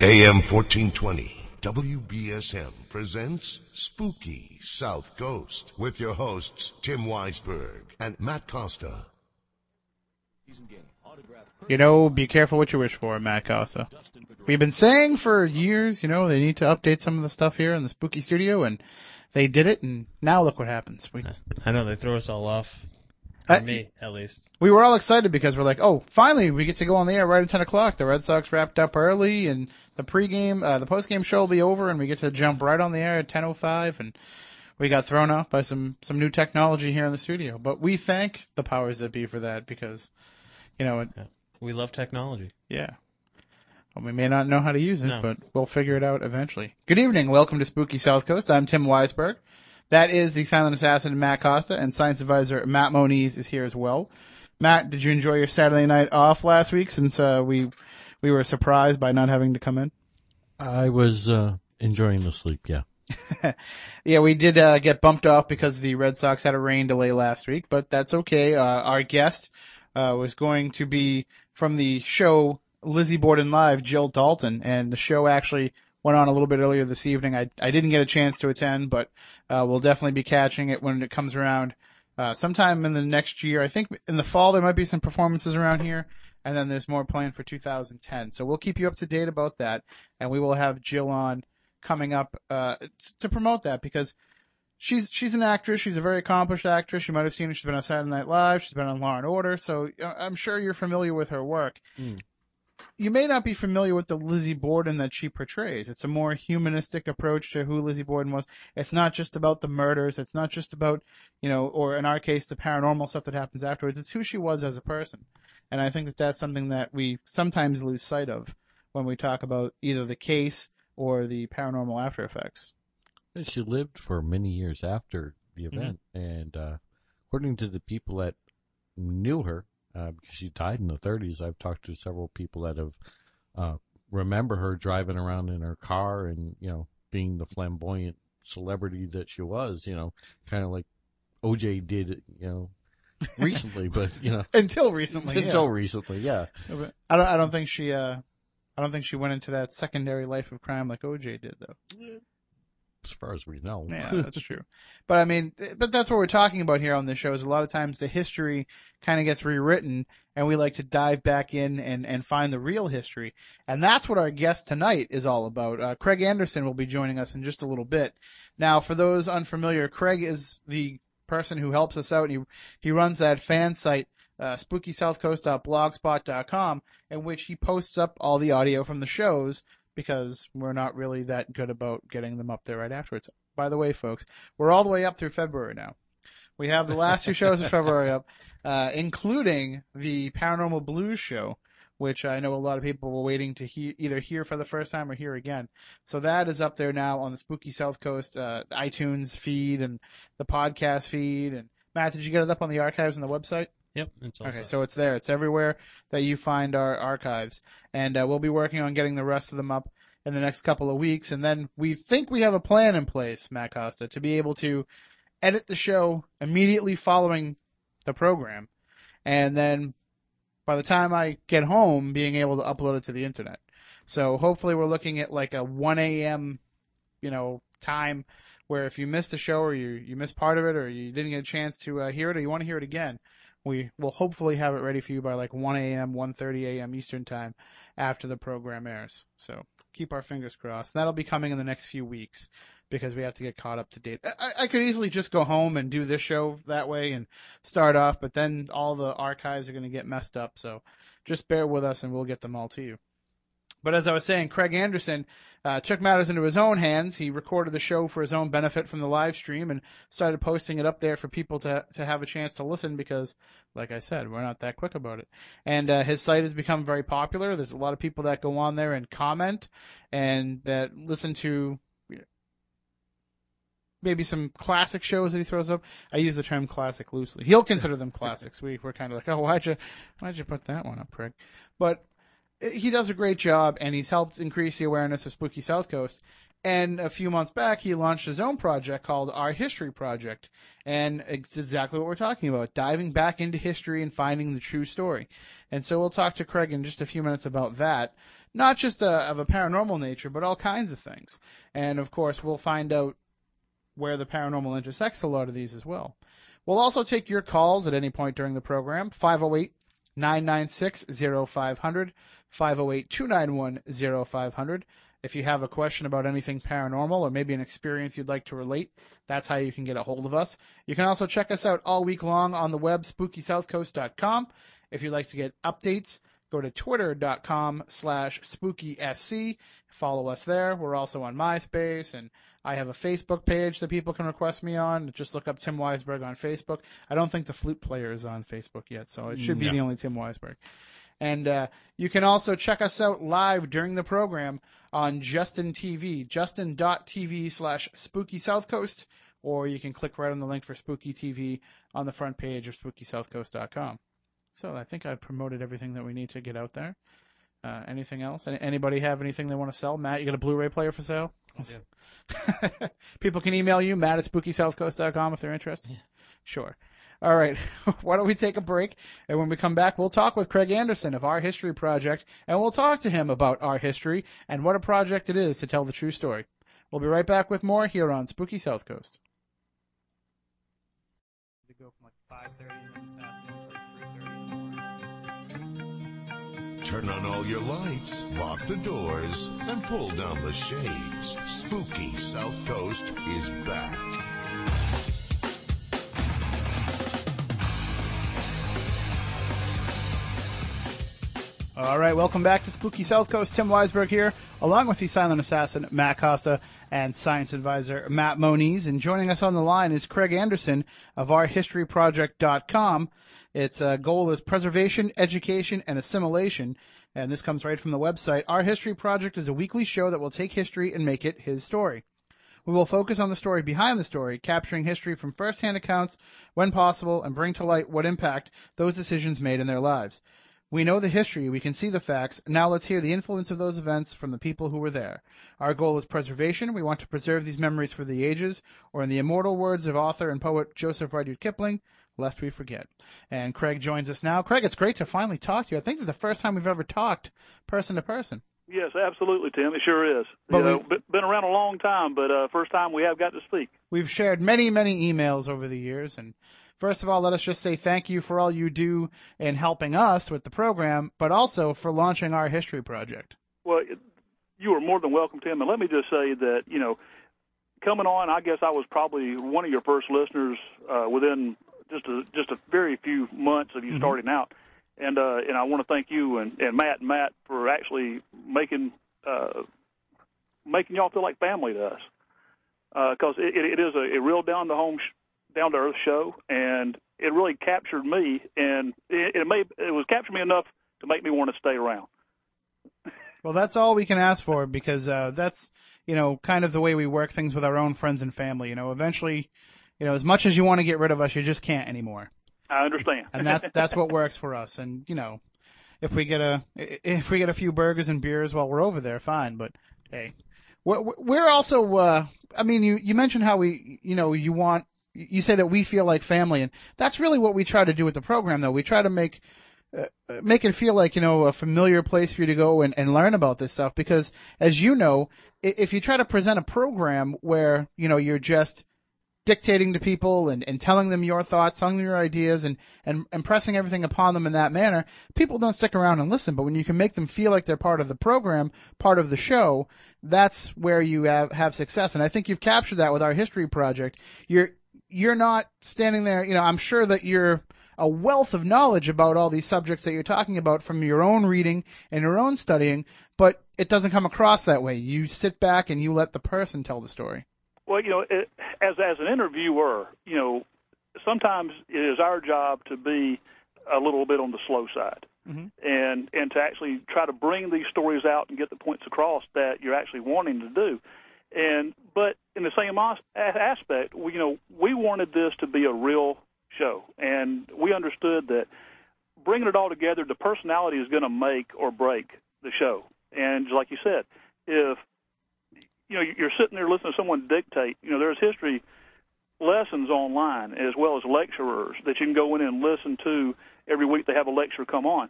AM 1420, WBSM presents Spooky South Coast with your hosts Tim Weisberg and Matt Costa. You know, be careful what you wish for, Matt Costa. We've been saying for years, you know, they need to update some of the stuff here in the spooky studio, and they did it, and now look what happens. We, I know they throw us all off. Uh, For me, at least. we were all excited because we're like, oh, finally we get to go on the air right at 10 o'clock. The Red Sox wrapped up early, and the pregame, uh, the postgame show will be over, and we get to jump right on the air at 10.05, and we got thrown off by some, some new technology here in the studio. But we thank the powers that be for that because, you know, it, We love technology. Yeah. Well, we may not know how to use it, No. but we'll figure it out eventually. Good evening. Welcome to Spooky South Coast. I'm Tim Weisberg. That is the silent assassin Matt Costa, and science advisor Matt Moniz is here as well. Matt, did you enjoy your Saturday night off last week since uh, we we were surprised by not having to come in? I was uh, enjoying the sleep. Yeah. Yeah, we did uh, get bumped off because the Red Sox had a rain delay last week, but that's okay. Uh, our guest uh, was going to be from the show Lizzie Borden Live, Jill Dalton, and the show actually went on a little bit earlier this evening. I I didn't get a chance to attend, but uh, we'll definitely be catching it when it comes around. Uh, sometime in the next year, I think in the fall there might be some performances around here, and then there's more planned for 2010. So we'll keep you up to date about that, and we will have Jill on coming up uh, to promote that because she's she's an actress. She's a very accomplished actress. You might have seen her. She's been on Saturday Night Live. She's been on Law and Order. So uh, I'm sure you're familiar with her work. Mm. You may not be familiar with the Lizzie Borden that she portrays. It's a more humanistic approach to who Lizzie Borden was. It's not just about the murders. It's not just about, you know, or in our case, the paranormal stuff that happens afterwards. It's who she was as a person. And I think that that's something that we sometimes lose sight of when we talk about either the case or the paranormal after effects. She lived for many years after the Mm-hmm. event, and uh, according to the people that knew her, uh, because she died in the 30s, I've talked to several people that have uh, remember her driving around in her car and you know being the flamboyant celebrity that she was. You know, kind of like OJ did. You know, recently, but you know, Until recently. until yeah. recently, yeah. I don't. I don't think she. Uh, I don't think she went into that secondary life of crime like OJ did, though. As far as we know, Yeah, that's true. But I mean, but that's what we're talking about here on this show. Is a lot of times the history kind of gets rewritten, and we like to dive back in and and find the real history, and that's what our guest tonight is all about. Uh, Craig Anderson will be joining us in just a little bit. Now, for those unfamiliar, Craig is the person who helps us out. He he runs that fan site. Uh, spookysouthcoast.blogspot.com in which he posts up all the audio from the shows because we're not really that good about getting them up there right afterwards. By the way, folks, we're all the way up through February now. We have the last two shows of February up, uh, including the Paranormal Blues show, which I know a lot of people were waiting to he- either hear for the first time or hear again. So that is up there now on the Spooky South Coast uh, iTunes feed and the podcast feed. And Matt, did you get it up on the archives on the website? Yep. Okay, so it's there. It's everywhere that you find our archives, and uh, we'll be working on getting the rest of them up in the next couple of weeks. And then we think we have a plan in place, Matt Costa, to be able to edit the show immediately following the program, and then by the time I get home, being able to upload it to the internet. So hopefully, we're looking at like a 1 a.m. you know time where if you missed the show or you you missed part of it or you didn't get a chance to uh, hear it or you want to hear it again we will hopefully have it ready for you by like 1 a.m., 1:30 a.m. Eastern time after the program airs. So keep our fingers crossed. That'll be coming in the next few weeks because we have to get caught up to date. I, I could easily just go home and do this show that way and start off, but then all the archives are going to get messed up. So just bear with us and we'll get them all to you. But as I was saying, Craig Anderson uh, took matters into his own hands. He recorded the show for his own benefit from the live stream and started posting it up there for people to to have a chance to listen because, like I said, we're not that quick about it. And uh, his site has become very popular. There's a lot of people that go on there and comment and that listen to maybe some classic shows that he throws up. I use the term classic loosely. He'll consider them classics. We we're kind of like, oh, why'd you why'd you put that one up, Craig? But Eh, he does a great job, and he's helped increase the awareness of Spooky South Coast. And a few months back, he launched his own project called Our History Project. And it's exactly what we're talking about diving back into history and finding the true story. And so we'll talk to Craig in just a few minutes about that. not just a, of a paranormal nature, but all kinds of things. And of course, we'll find out where the paranormal intersects a lot of these as well. We'll also take your calls at any point during the program, 508 996 0500, 508 291 0500. If you have a question about anything paranormal or maybe an experience you'd like to relate, that's how you can get a hold of us. You can also check us out all week long on the web, spookysouthcoast.com. If you'd like to get updates, go to twitter.com slash spookysc. Follow us there. We're also on MySpace, and I have a Facebook page that people can request me on. Just look up Tim Weisberg on Facebook. I don't think the flute player is on Facebook yet, so it should be mm, No. the only Tim Weisberg. And uh, you can also check us out live during the program on Justin TV, justin.tv slash spooky south coast, or you can click right on the link for spooky TV on the front page of spookysouthcoast.com. So I think I've promoted everything that we need to get out there. Uh, anything else? Anybody have anything they want to sell? Matt, you got a Blu-ray player for sale? Yeah. People can email you, Matt at spookysouthcoast.com if they're interested. Yeah. Sure. All right. Why don't we take a break? And when we come back, we'll talk with Craig Anderson of Our History Project, and we'll talk to him about our history and what a project it is to tell the true story. We'll be right back with more here on Spooky South Coast. Turn on all your lights, lock the doors, and pull down the shades. Spooky South Coast is back. All right, welcome back to Spooky South Coast. Tim Weisberg here, along with the silent assassin Matt Costa and science advisor Matt Moniz. And joining us on the line is Craig Anderson of OurHistoryProject.com. Its uh, goal is preservation, education, and assimilation. And this comes right from the website. Our History Project is a weekly show that will take history and make it his story. We will focus on the story behind the story, capturing history from first-hand accounts when possible and bring to light what impact those decisions made in their lives. We know the history, we can see the facts. Now let's hear the influence of those events from the people who were there. Our goal is preservation. We want to preserve these memories for the ages, or in the immortal words of author and poet Joseph Rudyard Kipling, lest we forget. And Craig joins us now. Craig, it's great to finally talk to you. I think this is the first time we've ever talked person to person. Yes, absolutely, Tim. It sure is. But you know, been around a long time, but uh, first time we have got to speak. We've shared many, many emails over the years. And first of all, let us just say thank you for all you do in helping us with the program, but also for launching our history project. Well, you are more than welcome, Tim. And let me just say that you know, coming on, I guess I was probably one of your first listeners uh, within just a just a very few months of you Mhm. starting out. And uh, and I want to thank you and, and Matt and Matt for actually making uh, making y'all feel like family to us. Because it, it is a, a real down to home, sh- down to earth show, and it really captured me, and it, it made it was captured me enough to make me want to stay around. Well, that's all we can ask for because uh, that's you know kind of the way we work things with our own friends and family. You know, eventually, you know, as much as you want to get rid of us, you just can't anymore, I understand. and that's that's what works for us. And you know, if we get a if we get a few burgers and beers while we're over there, fine. But hey, we're, we're also. Uh, I mean, you you mentioned how we you know you want you say that we feel like family, and that's really what we try to do with the program. Though. We try to make uh, make it feel like you know a familiar place for you to go and, and learn about this stuff because as you know if you try to present a program where you know you're just dictating to people and, and telling them your thoughts telling them your ideas and, and and pressing everything upon them in that manner people don't stick around and listen. But when you can make them feel like they're part of the program part of the show that's where you have, have success. And i think you've captured that with our history project. You're you're not standing there you know i'm sure that you're a wealth of knowledge about all these subjects that you're talking about from your own reading and your own studying, but it doesn't come across that way. You sit back and you let the person tell the story. Well, you know, it, as as an interviewer, you know, sometimes it is our job to be a little bit on the slow side, Mhm. and and to actually try to bring these stories out and get the points across that you're actually wanting to do. And but in the same as- aspect, we, you know, we wanted this to be a real show, and we understood that bringing it all together, the personality is going to make or break the show. And just like you said, if you know you're sitting there listening to someone dictate, you know, there's history lessons online as well as lecturers that you can go in and listen to every week. They have a lecture come on.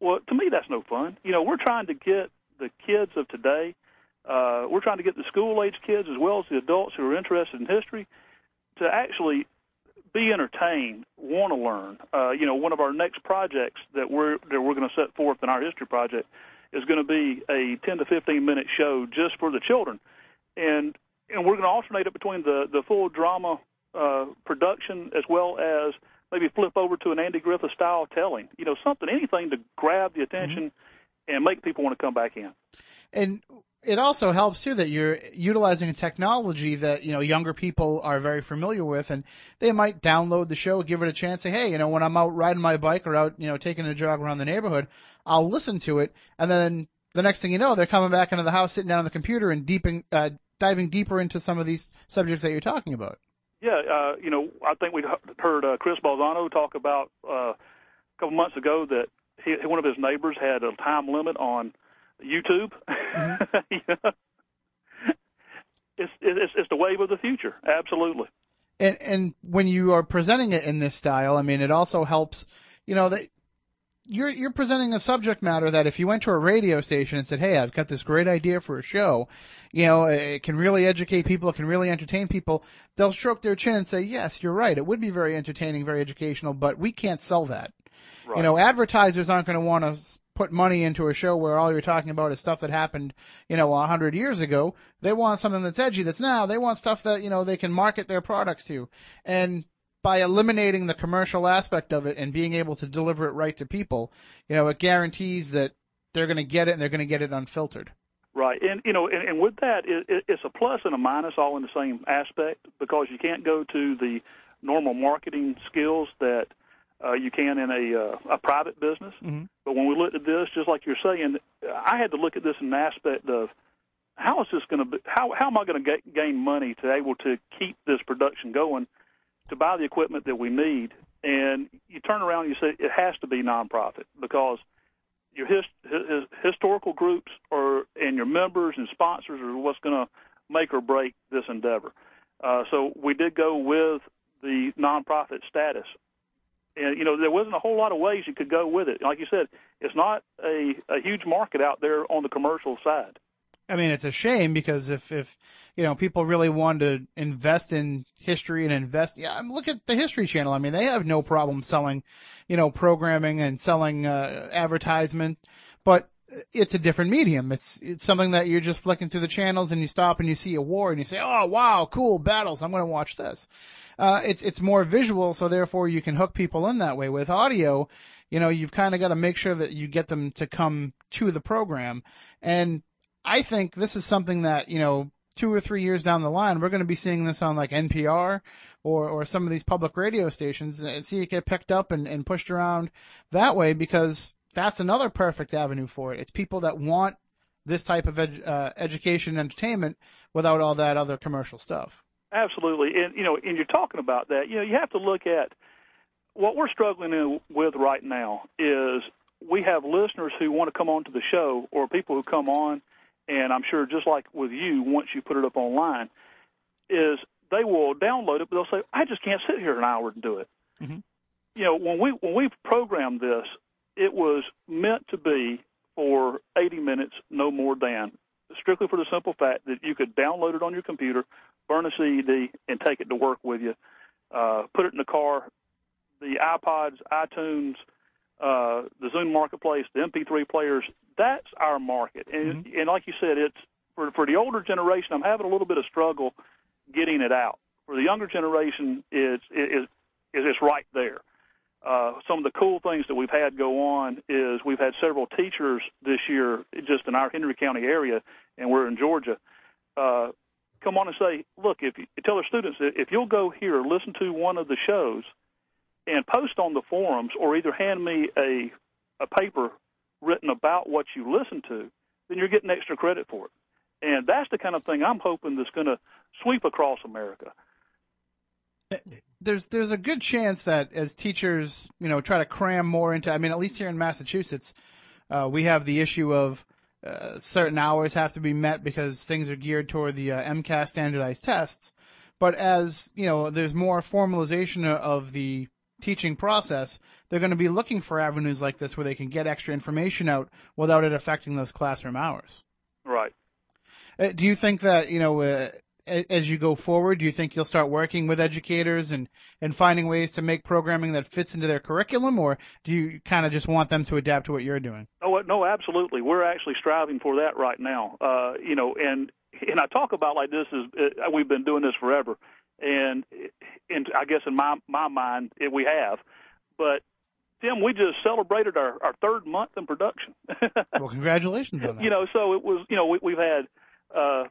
Well, to me, that's no fun. You know, we're trying to get the kids of today. Uh, we're trying to get the school age kids as well as the adults who are interested in history to actually be entertained, want to learn. Uh, you know, one of our next projects that we're that we're going to set forth in our history project is going to be a 10 to 15 minute show just for the children, and and we're going to alternate it between the the full drama uh, production as well as maybe flip over to an Andy Griffith style telling. You know, something, anything to grab the attention mm-hmm. and make people want to come back in. And it also helps too that you're utilizing a technology that you know younger people are very familiar with, and they might download the show, give it a chance, say, hey, you know, when I'm out riding my bike or out, you know, taking a jog around the neighborhood, I'll listen to it, and then the next thing you know, they're coming back into the house, sitting down on the computer, and deeping, uh, diving deeper into some of these subjects that you're talking about. Yeah, uh, you know, I think we heard uh, Chris Balzano talk about uh, a couple months ago that he, one of his neighbors had a time limit on YouTube. Mm-hmm. it's, it's it's the wave of the future. Absolutely. And and when you are presenting it in this style, I mean, it also helps. You know that you're you're presenting a subject matter that if you went to a radio station and said, "Hey, I've got this great idea for a show," you know, it can really educate people, it can really entertain people. They'll stroke their chin and say, "Yes, you're right. It would be very entertaining, very educational, but we can't sell that." Right. You know, advertisers aren't going to want to put money into a show where all you're talking about is stuff that happened, you know, a hundred years ago. They want something that's edgy, that's now. They want stuff that, you know, they can market their products to. And by eliminating the commercial aspect of it and being able to deliver it right to people, you know, it guarantees that they're going to get it and they're going to get it unfiltered. Right, and you know, and, and with that, it, it, it's a plus and a minus all in the same aspect because you can't go to the normal marketing skills that uh, you can in a uh, a private business. Mm-hmm. But when we looked at this, just like you're saying, I had to look at this in the aspect of how is this going to be? How how am I going to gain money to able to keep this production going? to buy the equipment that we need. And you turn around and you say it has to be nonprofit because your his, his, historical groups or and your members and sponsors are what's going to make or break this endeavor. Uh, so we did go with the nonprofit status, and you know there wasn't a whole lot of ways you could go with it. Like you said, it's not a, a huge market out there on the commercial side. I mean, it's a shame because if if you know people really want to invest in history and invest, yeah, look at the History Channel. I mean, they have no problem selling, you know, programming and selling uh, advertisement, but it's a different medium. It's it's something that you're just flicking through the channels and you stop and you see a war and you say, oh wow, cool battles. I'm going to watch this. Uh, it's it's more visual, so therefore you can hook people in that way. With audio, you know, you've kind of got to make sure that you get them to come to the program and I think this is something that, you know, two or three years down the line, we're going to be seeing this on like NPR or, or some of these public radio stations and see it get picked up and, and pushed around that way because that's another perfect avenue for it. It's people that want this type of ed, uh, education and entertainment without all that other commercial stuff. Absolutely. And, you know, and you're talking about that, you know, you have to look at what we're struggling with right now is we have listeners who want to come on to the show or people who come on and I'm sure just like with you, once you put it up online, is they will download it, but they'll say, "I just can't sit here an hour and do it." Mm-hmm. You know, when we when we programmed this, it was meant to be for 80 minutes, no more than, strictly for the simple fact that you could download it on your computer, burn a CD, and take it to work with you. Uh, put it in the car. The iPods, iTunes, uh, the Zune Marketplace, the MP3 players, that's our market. And, mm-hmm. and like you said, it's for for the older generation. I'm having a little bit of struggle getting it out. For the younger generation, it's it, it, it's right there. Uh, some of the cool things that we've had go on is we've had several teachers this year just in our Henry County area, and we're in Georgia. Uh, come on and say, look, if you tell their students if you'll go here, listen to one of the shows, and post on the forums, or either hand me a a paper written about what you listen to, then you're getting extra credit for it. And that's the kind of thing I'm hoping that's going to sweep across America. There's there's a good chance that as teachers, you know, try to cram more into. I mean, at least here in Massachusetts, uh, we have the issue of uh, certain hours have to be met because things are geared toward the uh, MCAS standardized tests. But as you know, there's more formalization of the teaching process, they're going to be looking for avenues like this where they can get extra information out without it affecting those classroom hours. Right. Uh, do you think that you know uh, as you go forward, do you think you'll start working with educators and and finding ways to make programming that fits into their curriculum, or do you kind of just want them to adapt to what you're doing? Oh no, absolutely. We're actually striving for that right now. Uh, you know, and and I talk about like this is uh, we've been doing this forever, and and I guess in my my mind it, we have, but Tim, we just celebrated our our third month in production. well, congratulations on that. You know, so it was you know we, we've had. Uh,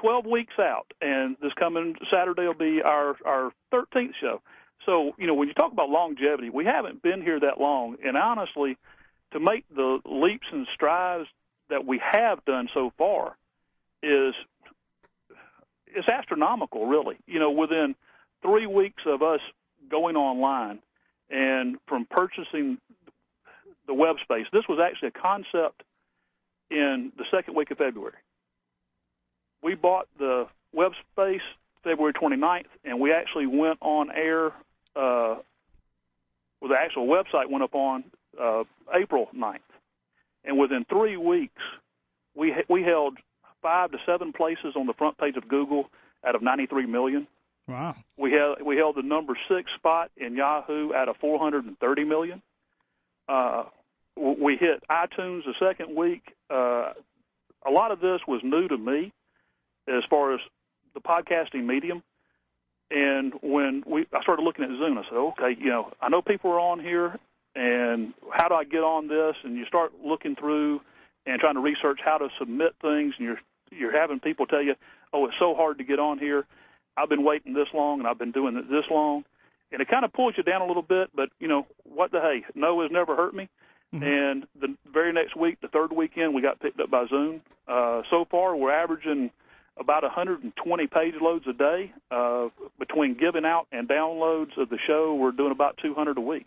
12 weeks out, and this coming Saturday will be our our 13th show. So, you know, when you talk about longevity, we haven't been here that long, and honestly, to make the leaps and strides that we have done so far is is astronomical, really. You know, within three weeks of us going online and from purchasing the web space, this was actually a concept in the second week of February we bought the web space February 29th, and we actually went on air. Uh, well, the actual website went up on uh, April 9th, and within three weeks, we we held five to seven places on the front page of Google out of 93 million. Wow. We held we held the number six spot in Yahoo out of 430 million. Uh, we hit iTunes the second week. Uh, a lot of this was new to me as far as the podcasting medium. And when we, I started looking at Zune, I said, okay, you know, I know people are on here, and how do I get on this? And you start looking through and trying to research how to submit things, and you're you're having people tell you, oh, it's so hard to get on here. I've been waiting this long, and I've been doing it this long, and it kind of pulls you down a little bit. But you know, what the hey, no has never hurt me. Mm-hmm. And the very next week, the third weekend, we got picked up by Zune. Uh, so far, we're averaging about 120 page loads a day. Uh, between giving out and downloads of the show, we're doing about 200 a week.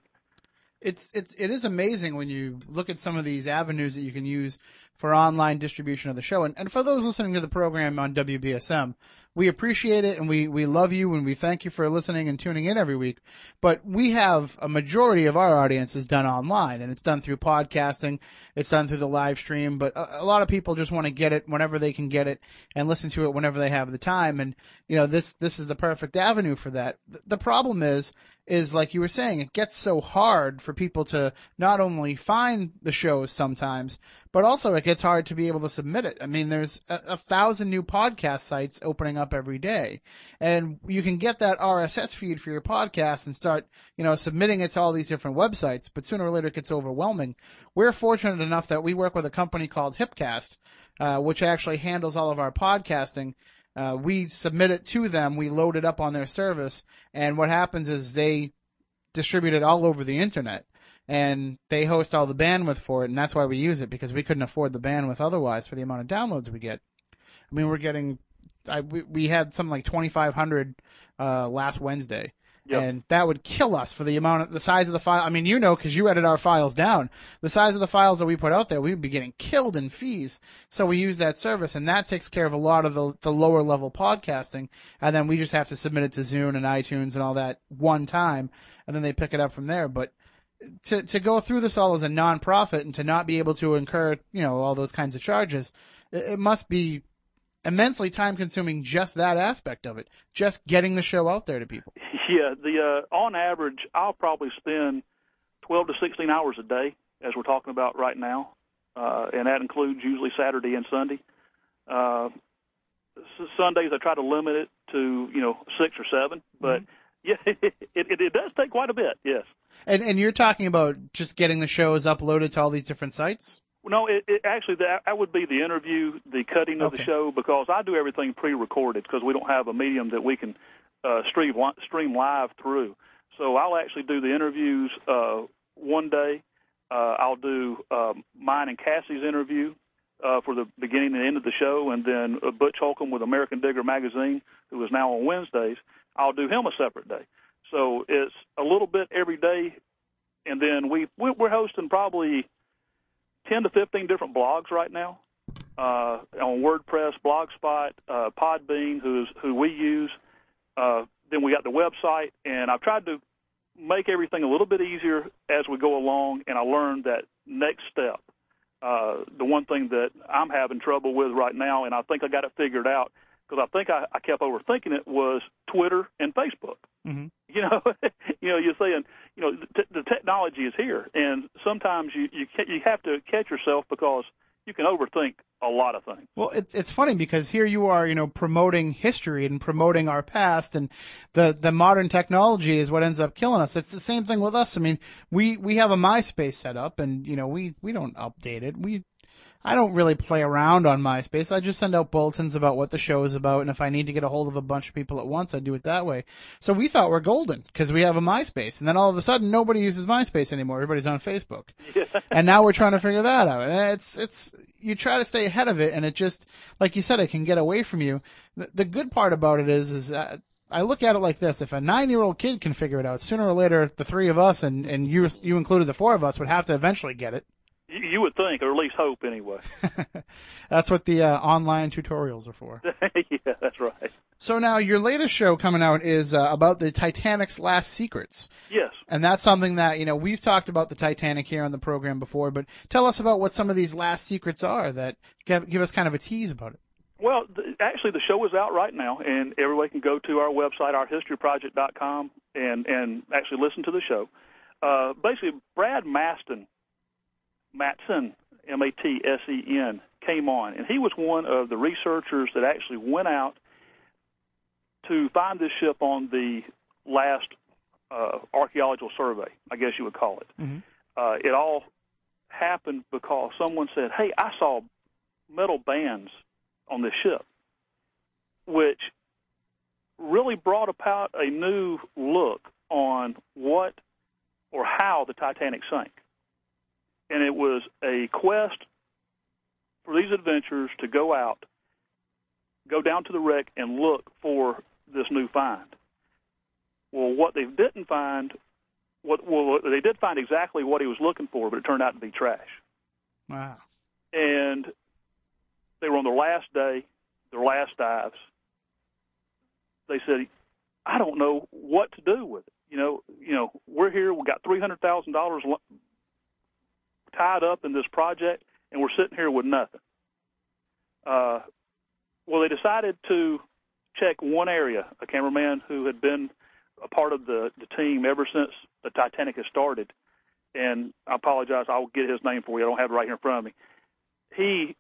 It's it's it is amazing when you look at some of these avenues that you can use for online distribution of the show. And, and for those listening to the program on WBSM, we appreciate it and we, we love you and we thank you for listening and tuning in every week. But we have a majority of our audience is done online and it's done through podcasting. It's done through the live stream, but a, a lot of people just want to get it whenever they can get it and listen to it whenever they have the time. And, you know, this, this is the perfect avenue for that. The, the problem is, is like you were saying, it gets so hard for people to not only find the shows sometimes, but also it gets hard to be able to submit it. I mean, there's a, a, thousand new podcast sites opening up every day, and you can get that RSS feed for your podcast and start, you know, submitting it to all these different websites. But sooner or later, it gets overwhelming. We're fortunate enough that we work with a company called Hipcast, uh, which actually handles all of our podcasting uh, we submit it to them, we load it up on their service, and what happens is they distribute it all over the internet. And they host all the bandwidth for it, and that's why we use it because we couldn't afford the bandwidth otherwise for the amount of downloads we get. I mean, we're getting, I, we, we had something like 2,500 uh, last Wednesday, Yep. And that would kill us for the amount of the size of the file. I mean, you know, because you edit our files down. The size of the files that we put out there, we would be getting killed in fees. So we use that service, and that takes care of a lot of the, the lower level podcasting. And then we just have to submit it to Zune and iTunes and all that one time, and then they pick it up from there. But to to go through this all as a nonprofit and to not be able to incur, you know, all those kinds of charges, it, it must be immensely time consuming just that aspect of it, just getting the show out there to people. Yeah, the uh, on average, I'll probably spend 12 to 16 hours a day, as we're talking about right now, uh, and that includes usually Saturday and Sunday. Uh, Sundays I try to limit it to you know six or seven, but mm-hmm. yeah, it, it, it does take quite a bit. Yes. And and you're talking about just getting the shows uploaded to all these different sites. No, it, it actually that, that would be the interview, the cutting of okay. the show, because I do everything pre-recorded because we don't have a medium that we can uh, stream stream live through. So I'll actually do the interviews uh, one day. Uh, I'll do um, mine and Cassie's interview uh, for the beginning and end of the show, and then uh, Butch Holcomb with American Digger magazine, who is now on Wednesdays. I'll do him a separate day. So it's a little bit every day, and then we we're hosting probably 10 to 15 different blogs right now uh, on WordPress, Blogspot, uh, Podbean, who's who we use. Uh, then we got the website, and I've tried to make everything a little bit easier as we go along, and I learned that next step. Uh, the one thing that I'm having trouble with right now, and I think I got it figured out because I think I, I kept overthinking it, was Twitter and Facebook. Mhm. You know, you know, you're saying, you know, t- the technology is here, and sometimes you you ca- you have to catch yourself because you can overthink a lot of things. Well, it, it's funny because here you are, you know, promoting history and promoting our past, and the the modern technology is what ends up killing us. It's the same thing with us. I mean, we we have a MySpace set up, and you know, we we don't update it. We I don't really play around on MySpace. I just send out bulletins about what the show is about, and if I need to get a hold of a bunch of people at once, I do it that way. So we thought we're golden because we have a MySpace, and then all of a sudden, nobody uses MySpace anymore. Everybody's on Facebook and now we're trying to figure that out. And it's it's you try to stay ahead of it, and it just like you said, it can get away from you. The, the good part about it is is that I look at it like this: if a nine-year-old kid can figure it out, sooner or later, the three of us and and you you included the four of us would have to eventually get it. You, would think, or at least hope, anyway. That's what the uh, online tutorials are for. yeah, that's right. So now your latest show coming out is uh, about the Titanic's last secrets. Yes. And that's something that, you know, we've talked about the Titanic here on the program before, but tell us about what some of these last secrets are that give, give us kind of a tease about it. Well, th- actually, the show is out right now, and everybody can go to our website, ourhistoryproject.com, and and actually listen to the show. Uh, basically, Brad Maston, Matsen, M-A-T-S-E-N, came on, and he was one of the researchers that actually went out to find this ship on the last uh, archaeological survey, I guess you would call it. Mhm. Uh, it all happened because someone said, "Hey, I saw metal bands on this ship," which really brought about a new look on what or how the Titanic sank. And it was a quest for these adventurers to go out, go down to the wreck, and look for this new find. Well, what they didn't find, what well they did find exactly what he was looking for, but it turned out to be trash Wow. and they were on their last day, their last dives. They said, "I don't know what to do with it. You know, you know, we're here. We got three hundred thousand dollars tied up in this project, and we're sitting here with nothing." Uh, well, they decided to check one area. A cameraman who had been a part of the the team ever since the Titanic has started, and I apologize, I'll get his name for you. I don't have it right here in front of me. He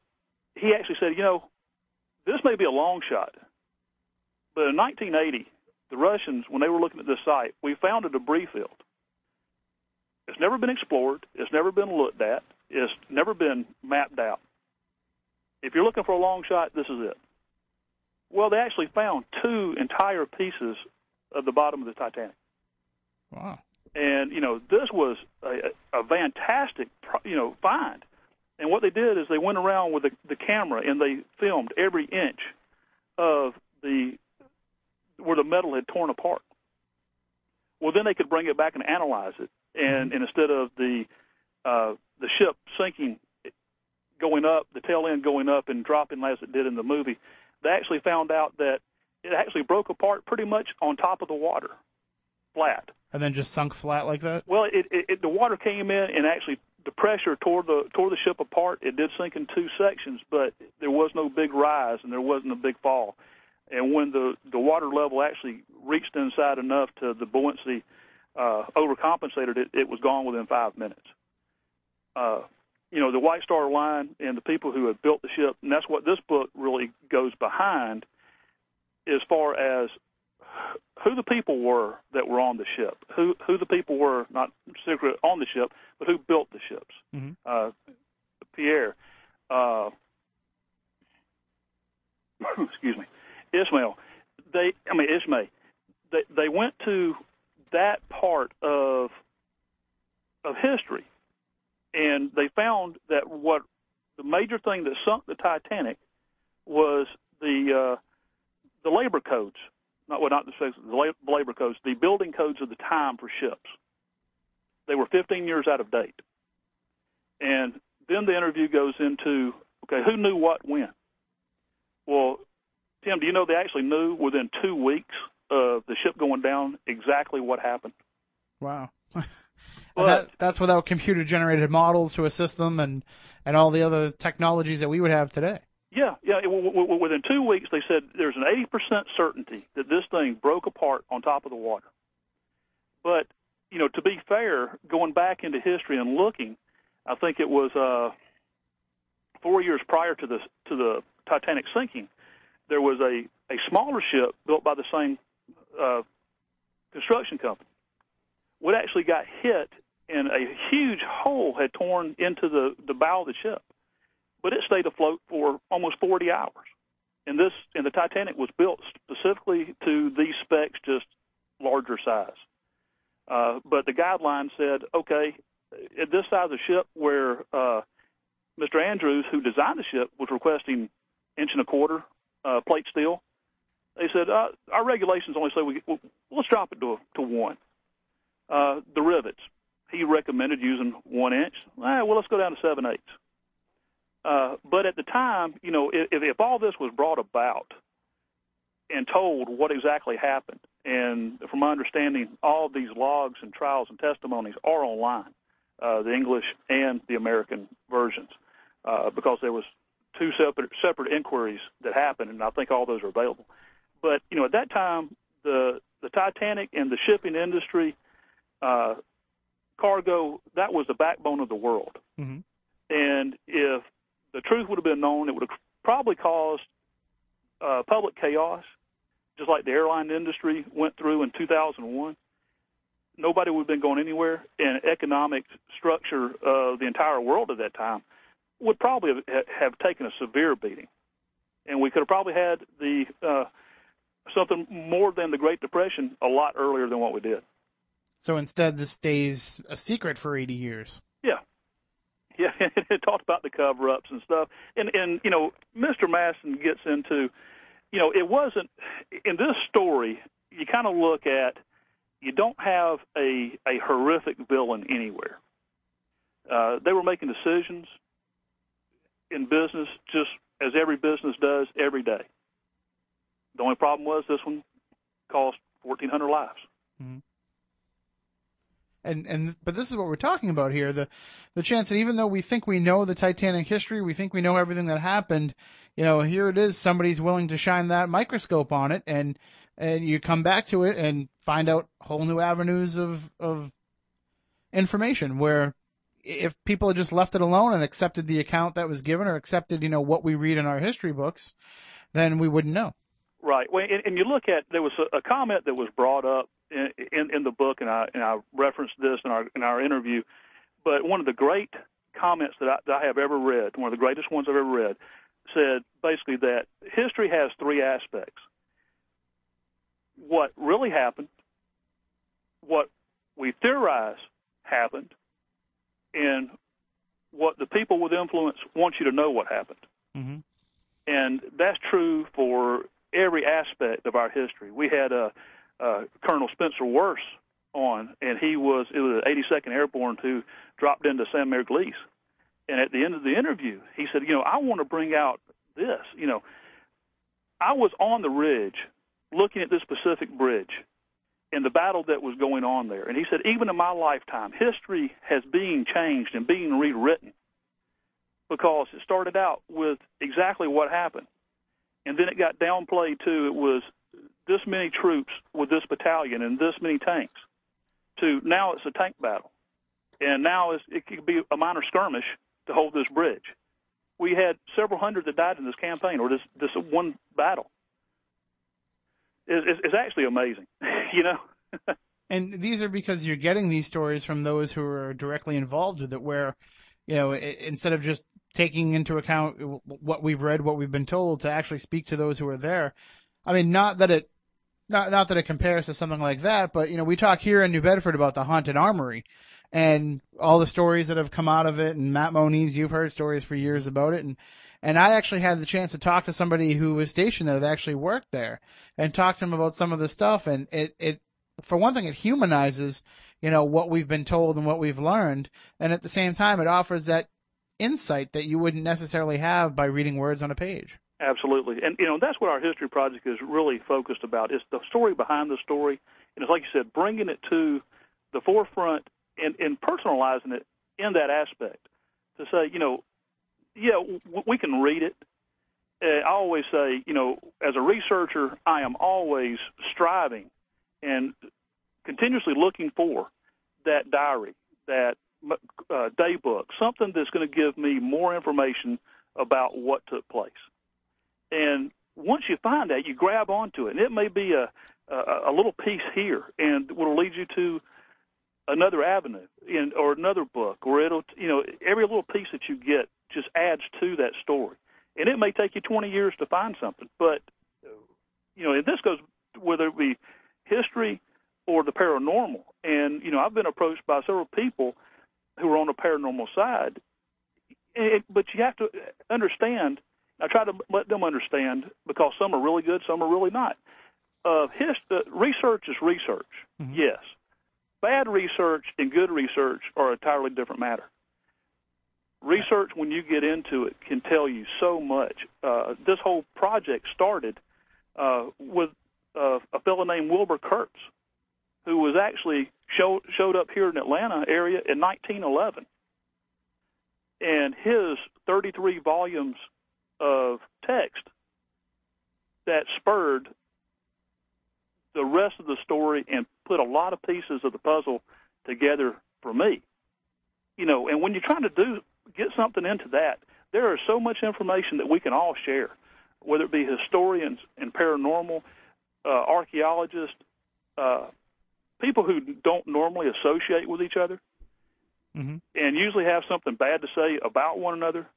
he actually said, you know, this may be a long shot, but in 1980, the Russians, when they were looking at this site, we found a debris field. It's never been explored. It's never been looked at. It's never been mapped out. If you're looking for a long shot, this is it. Well, they actually found two entire pieces of the bottom of the Titanic Wow. and you know this was a, a fantastic you know find. And what they did is they went around with the, the camera and they filmed every inch of the where the metal had torn apart. Well, then they could bring it back and analyze it, and, and instead of the uh, the ship sinking, going up, the tail end going up and dropping as it did in the movie, they actually found out that it actually broke apart pretty much on top of the water, flat. And then just sunk flat like that? Well, it, it, it the water came in and actually the pressure tore the tore the ship apart. It did sink in two sections, but there was no big rise and there wasn't a big fall. And when the the water level actually reached inside enough to the buoyancy uh, overcompensated, it, it was gone within five minutes. Uh, you know, the White Star Line and the people who had built the ship, and that's what this book really goes behind, as far as who the people were that were on the ship, who who the people were, not secret on the ship, but who built the ships. Mhm. Uh, Pierre, uh, excuse me, Ismail. They, I mean Ismay. They they went to that part of of history, and they found that what the major thing that sunk the Titanic was the uh, the labor codes not well, not the the labor codes, the building codes of the time for ships. They were 15 years out of date. And then the interview goes into, okay, who knew what when? Well, Tim, do you know they actually knew within two weeks of the ship going down exactly what happened? Wow. But- that, that's without computer generated models to assist them and, and all the other technologies that we would have today. Yeah, yeah. it- w- w- within two weeks, they said there's an 80% certainty that this thing broke apart on top of the water. But you know, to be fair, going back into history and looking, I think it was uh, four years prior to the to the Titanic sinking, there was a a smaller ship built by the same uh, construction company. What actually got hit, and a huge hole had torn into the the bow of the ship but it stayed afloat for almost 40 hours. And this and the Titanic was built specifically to these specs, just larger size. Uh, but the guideline said, okay, at this size of ship, where uh, Mr. Andrews, who designed the ship, was requesting inch and a quarter uh, plate steel, they said uh, our regulations only say we well, let's drop it to to one. Uh, the rivets, he recommended using one inch. Ah, well, let's go down to seven eighths. Uh, but at the time, you know, if, if all this was brought about and told what exactly happened, and from my understanding, all these logs and trials and testimonies are online, uh, the English and the American versions, uh, because there was two separate separate inquiries that happened, and I think all those are available. But you know, at that time, the the Titanic and the shipping industry, uh, cargo, that was the backbone of the world. Mm-hmm. And if the truth would have been known, it would have probably caused uh, public chaos, just like the airline industry went through in 2001. Nobody would have been going anywhere, and economic structure of the entire world at that time would probably have, have taken a severe beating, and we could have probably had the uh, something more than the Great Depression a lot earlier than what we did. So instead, this stays a secret for 80 years. Yeah. Yeah, it talked about the cover ups and stuff. And and you know, Mr. Masson gets into you know, it wasn't in this story, you kind of look at you don't have a a horrific villain anywhere. Uh, they were making decisions in business just as every business does every day. The only problem was this one cost 1400 lives. Mm-hmm. And and but this is what we're talking about here the the chance that even though we think we know the Titanic history, we think we know everything that happened, you know, here it is somebody's willing to shine that microscope on it and and you come back to it and find out whole new avenues of of information where if people had just left it alone and accepted the account that was given or accepted, you know, what we read in our history books, then we wouldn't know. Right. Well, and, and you look at there was a, a comment that was brought up in, in, in the book, and I and I referenced this in our in our interview. But one of the great comments that I, that I have ever read, one of the greatest ones I've ever read, said basically that history has three aspects: what really happened, what we theorize happened, and what the people with influence want you to know what happened. Mm-hmm. And that's true for every aspect of our history. We had uh, uh, Colonel Spencer Wurst on, and he was it was the 82nd Airborne who dropped into Sainte-Mère-Église. And at the end of the interview, he said, "You know, I want to bring out this. You know, I was on the ridge, looking at this Pacific bridge, and the battle that was going on there. And he said, even in my lifetime, history has being changed and being rewritten because it started out with exactly what happened and then it got downplayed to it was this many troops with this battalion and this many tanks to now it's a tank battle. And now it could be a minor skirmish to hold this bridge. We had several hundred that died in this campaign or this this one battle. It's, it's, it's actually amazing you know? And these are because you're getting these stories from those who are directly involved with it, where, you know, instead of just taking into account what we've read, what we've been told, to actually speak to those who are there. I mean, not that it, not not that it compares to something like that, but you know, we talk here in New Bedford about the haunted armory, and all the stories that have come out of it. And Matt Moniz, you've heard stories for years about it, and and I actually had the chance to talk to somebody who was stationed there that actually worked there, and talk to him about some of the stuff, and it it for one thing, it humanizes, you know, what we've been told and what we've learned, and at the same time, it offers that insight that you wouldn't necessarily have by reading words on a page. Absolutely, and you know that's what our history project is really focused about. It's the story behind the story, and it's like you said, bringing it to the forefront and, and personalizing it in that aspect to say, you know, yeah, w- we can read it. Uh, I always say, you know, as a researcher, I am always striving and continuously looking for that diary, that uh, day book, something that's going to give me more information about what took place. And once you find that, you grab onto it. And it may be a, a, a little piece here, and will lead you to another avenue in, or another book, or it'll, you know, every little piece that you get just adds to that story. And it may take you 20 years to find something, but, you know, and this goes whether it be history or the paranormal. And, you know, I've been approached by several people who are on the paranormal side, it, but you have to understand. I try to let them understand because some are really good, some are really not. Uh, his, uh, research is research, Mhm. yes. Bad research and good research are a entirely different matter. Research, when you get into it, can tell you so much. Uh, this whole project started uh, with uh, a fellow named Wilbur Kurtz, who was actually showed showed up here in Atlanta area in 1911, and his 33 volumes of text that spurred the rest of the story and put a lot of pieces of the puzzle together for me. You know, and when you're trying to do get something into that, there is so much information that we can all share, whether it be historians and paranormal, uh, archaeologists, uh, people who don't normally associate with each other Mhm. and usually have something bad to say about one another.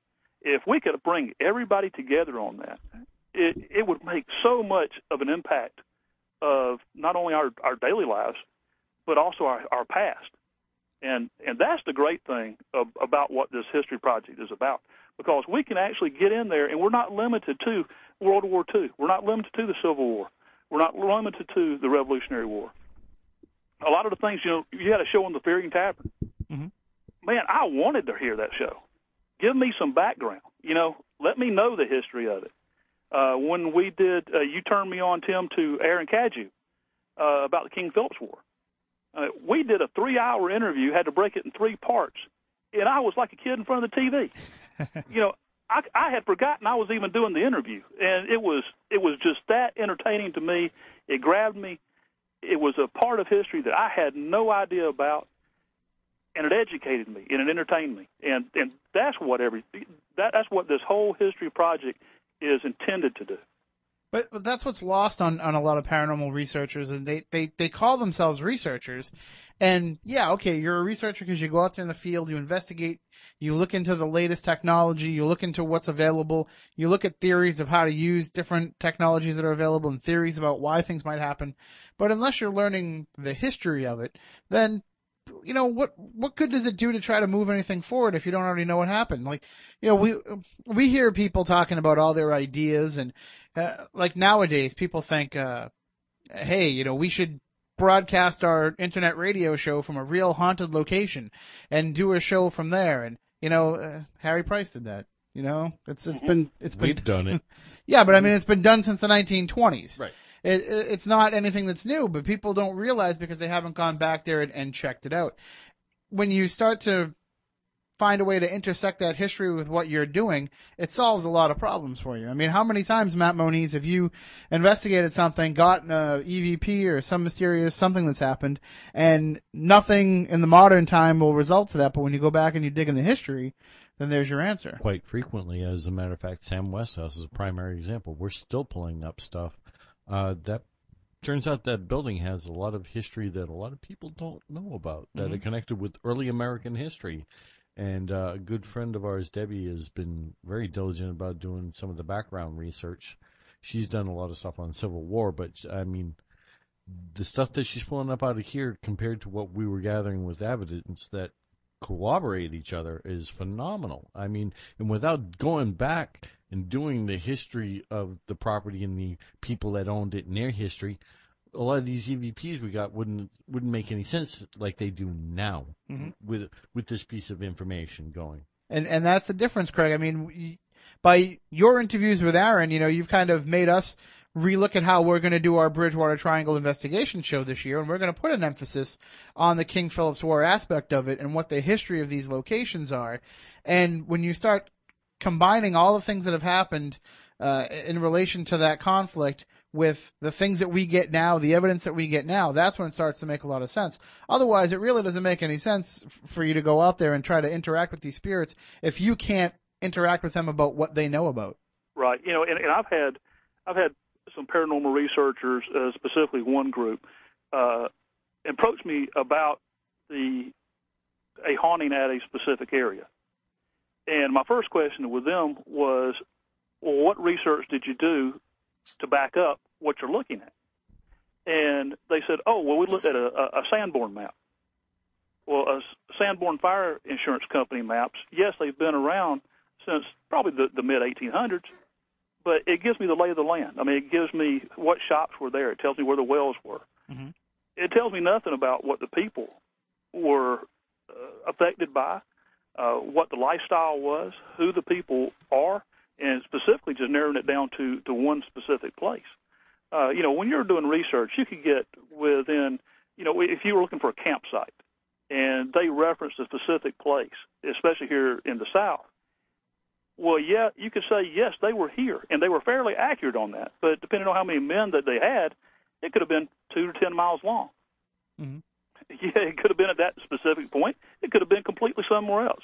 If we could bring everybody together on that, it, it would make so much of an impact of not only our, our daily lives, but also our, our past. And and that's the great thing of, about what this history project is about, because we can actually get in there, and we're not limited to World War II. We're not limited to the Civil War. We're not limited to the Revolutionary War. A lot of the things, you know, you had a show on the Fearing Tavern. Mhm. Man, I wanted to hear that show. Give me some background. You know, let me know the history of it. Uh, when we did, uh, you turned me on, Tim, to Aaron Cadieux uh, about the King Philip's War. Uh, we did a three-hour interview, had to break it in three parts, and I was like a kid in front of the TV. you know, I, I had forgotten I was even doing the interview, and it was it was just that entertaining to me. It grabbed me. It was a part of history that I had no idea about, and it educated me and it entertained me, and and that's what every that that's what this whole history project is intended to do. But, but that's what's lost on, on a lot of paranormal researchers is they, they, they call themselves researchers. And yeah, okay, you're a researcher because you go out there in the field, you investigate, you look into the latest technology, you look into what's available, you look at theories of how to use different technologies that are available and theories about why things might happen. But unless you're learning the history of it, then you know what what good does it do to try to move anything forward if you don't already know what happened? Like you know we we hear people talking about all their ideas and uh, like nowadays people think uh hey you know we should broadcast our internet radio show from a real haunted location and do a show from there. And you know uh, Harry Price did that you know? It's it's been it's been We've done it. yeah but I mean it's been done since the 1920s Right. It, it, it's not anything that's new, but people don't realize because they haven't gone back there and, and checked it out. When you start to find a way to intersect that history with what you're doing, it solves a lot of problems for you. I mean, how many times, Matt Moniz, have you investigated something, gotten a EVP or some mysterious something that's happened, and nothing in the modern time will result to that, but when you go back and you dig in the history, then there's your answer. Quite frequently, as a matter of fact, Sam Westhouse is a primary example. We're still pulling up stuff uh, that turns out that building has a lot of history that a lot of people don't know about that are connected with early American history. And uh, a good friend of ours, Debbie, has been very diligent about doing some of the background research. She's done a lot of stuff on Civil War, but I mean, the stuff that she's pulling up out of here compared to what we were gathering with evidence that corroborate each other is phenomenal. I mean, and without going back and doing the history of the property and the people that owned it and their history, a lot of these EVPs we got wouldn't wouldn't make any sense like they do now Mhm. with with this piece of information going. And and that's the difference, Craig. I mean, we- by your interviews with Aaron, you know, you've kind of made us relook at how we're going to do our Bridgewater Triangle investigation show this year, and we're going to put an emphasis on the King Philip's War aspect of it and what the history of these locations are. And when you start combining all the things that have happened uh, in relation to that conflict with the things that we get now, the evidence that we get now, that's when it starts to make a lot of sense. Otherwise, it really doesn't make any sense for you to go out there and try to interact with these spirits if you can't interact with them about what they know about. Right. You know, and, and I've had I've had some paranormal researchers, uh, specifically one group, uh, approach me about the a haunting at a specific area. And my first question with them was, well, what research did you do to back up what you're looking at? And they said, oh, well, we looked at a, a Sanborn map. Well, a Sanborn Fire Insurance Company maps, yes, they've been around since probably the, the mid 1800s, but it gives me the lay of the land. I mean, it gives me what shops were there. It tells me where the wells were. Mhm. It tells me nothing about what the people were uh, affected by, uh, what the lifestyle was, who the people are, and specifically just narrowing it down to, to one specific place. Uh, you know, when you're doing research, you could get within, you know, if you were looking for a campsite and they referenced a specific place, especially here in the South, well, yeah, you could say yes, they were here, and they were fairly accurate on that. But depending on how many men that they had, it could have been two to ten miles long. Mhm. Yeah, it could have been at that specific point. It could have been completely somewhere else.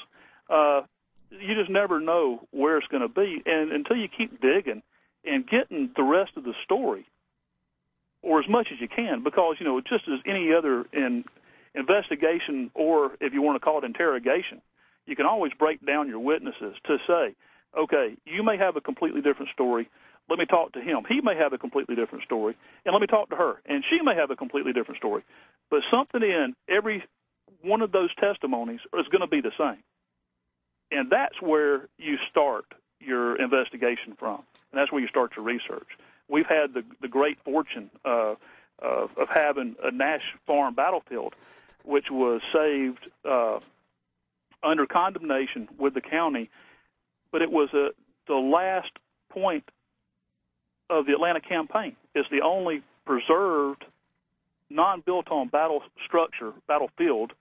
Uh, you just never know where it's going to be, and until you keep digging and getting the rest of the story, or as much as you can, because you know, just as any other in investigation, or if you want to call it interrogation, you can always break down your witnesses to say, okay, you may have a completely different story. Let me talk to him. He may have a completely different story. And let me talk to her. And she may have a completely different story. But something in every one of those testimonies is going to be the same. And that's where you start your investigation from. And that's where you start your research. We've had the, the great fortune uh, of, of having a Nash Farm battlefield, which was saved uh, under condemnation with the county, but it was a, the last point of the Atlanta campaign. It's the only preserved, non-built on battle structure, battlefield,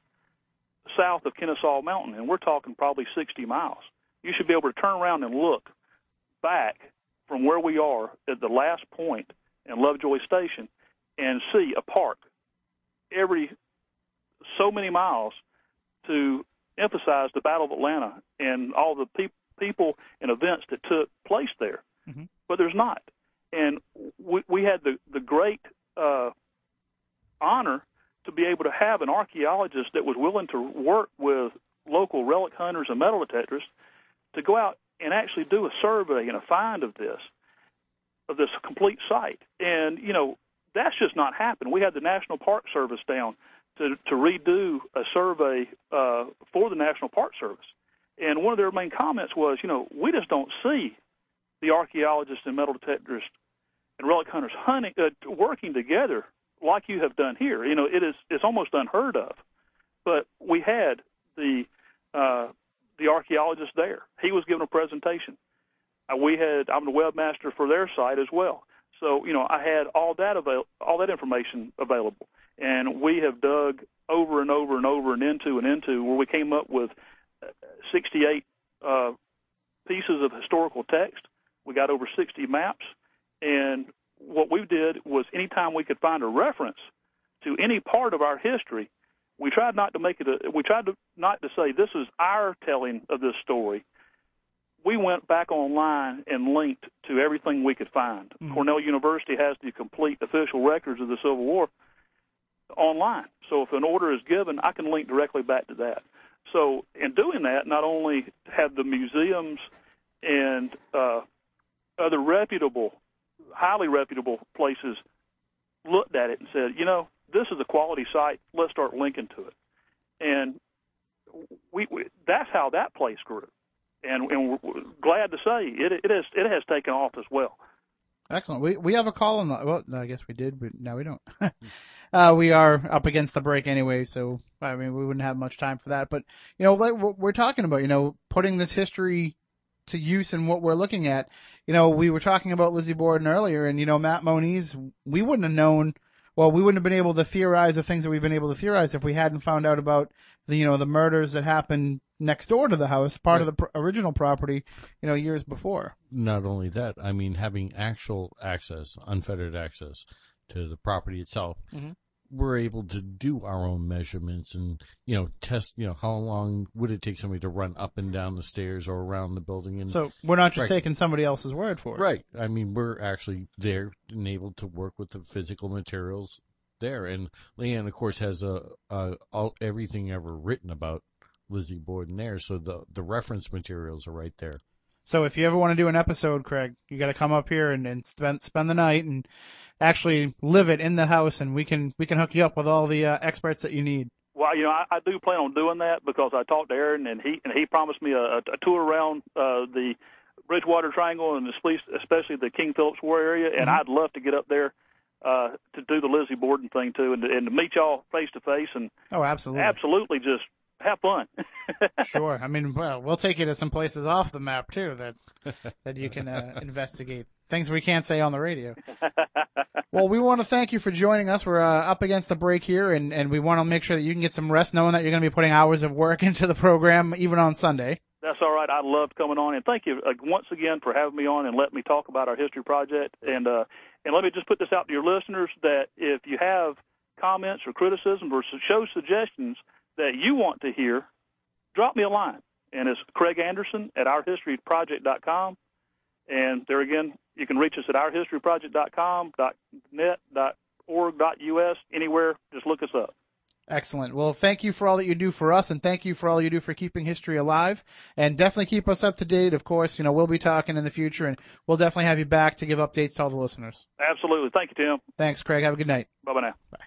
south of Kennesaw Mountain, and we're talking probably 60 miles. You should be able to turn around and look back from where we are at the last point in Lovejoy Station and see a park every so many miles to emphasize the Battle of Atlanta and all the pe- people and events that took place there. Mhm. But there's not. And we, we had the, the great uh, honor to be able to have an archaeologist that was willing to work with local relic hunters and metal detectors to go out and actually do a survey and a find of this, of this complete site. And, you know, that's just not happened. We had the National Park Service down to, to redo a survey uh, for the National Park Service. And one of their main comments was, you know, we just don't see the archaeologists and metal detectors and relic hunters hunting, uh, working together like you have done here. You know, it is it's almost unheard of. But we had the uh, the archaeologist there. He was giving a presentation. Uh, we had I'm the webmaster for their site as well. So you know, I had all that avail- all that information available, and we have dug over and over and over and into and into where we came up with uh, 68 uh, pieces of historical text. We got over 60 maps, and what we did was anytime we could find a reference to any part of our history, we tried not to make it. A, we tried to not to say this is our telling of this story. We went back online and linked to everything we could find. Mhm. Cornell University has the complete official records of the Civil War online. So if an order is given, I can link directly back to that. So in doing that, not only have the museums and uh, other reputable, highly reputable places looked at it and said, you know, this is a quality site. Let's start linking to it. And we, we that's how that place grew. And, and we're glad to say it, it has it has taken off as well. Excellent. We we have a call on the. Well, I guess we did, but now we don't. uh, we are up against the break anyway, so I mean we wouldn't have much time for that. But you know, like we're talking about, you know, putting this history to use in what we're looking at. You know, we were talking about Lizzie Borden earlier, and you know, Matt Moniz, we wouldn't have known. Well, we wouldn't have been able to theorize the things that we've been able to theorize if we hadn't found out about the you know the murders that happened next door to the house, part of the pr- original property, you know, years before. Not only that, I mean, having actual access, unfettered access to the property itself, Mhm. We're able to do our own measurements and, you know, test, you know, how long would it take somebody to run up and down the stairs or around the building and So we're not just Right. taking somebody else's word for it. Right. I mean, we're actually there and able to work with the physical materials there. And Leanne, of course, has a, a all everything ever written about Lizzie Borden there, so the the reference materials are right there. So if you ever want to do an episode, Craig, you got to come up here and, and spend spend the night and actually live it in the house, and we can we can hook you up with all the uh, experts that you need. Well, you know, I, I do plan on doing that because I talked to Aaron and he and he promised me a, a tour around uh, the Bridgewater Triangle and especially especially the King Philip's War area, and Mhm. I'd love to get up there uh, to do the Lizzie Borden thing too, and to, and to meet y'all face to face and Oh, absolutely. absolutely just have fun. Sure. I mean, well, we'll take you to some places off the map too that that you can uh, investigate. Things we can't say on the radio. Well, we want to thank you for joining us. We're uh, up against the break here, and, and we want to make sure that you can get some rest, knowing that you're going to be putting hours of work into the program, even on Sunday. That's all right. I loved coming on, and thank you uh, once again for having me on and letting me talk about our history project. And uh, and let me just put this out to your listeners that if you have comments or criticisms or show suggestions that you want to hear, drop me a line. And it's Craig Anderson at ourhistoryproject.com. And there again, you can reach us at ourhistoryproject.com, .net, .org, .us, anywhere. Just look us up. Excellent. Well, thank you for all that you do for us, and thank you for all you do for keeping history alive. And definitely keep us up to date. Of course, you know we'll be talking in the future, and we'll definitely have you back to give updates to all the listeners. Absolutely. Thank you, Tim. Thanks, Craig. Have a good night. Bye bye now. All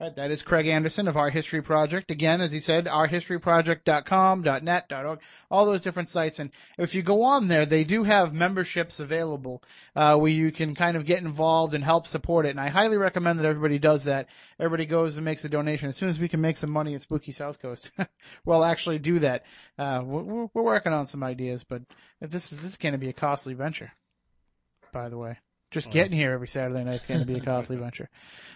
right, that is Craig Anderson of Our History Project. Again, as he said, ourhistoryproject.com, .net, .org, all those different sites. And if you go on there, they do have memberships available uh, where you can kind of get involved and help support it. And I highly recommend that everybody does that. Everybody goes and makes a donation. As soon as we can make some money at Spooky South Coast, we'll actually do that. Uh, we're, we're working on some ideas, but this is this is going to be a costly venture. By the way. Just getting here every Saturday night is going to be a costly venture.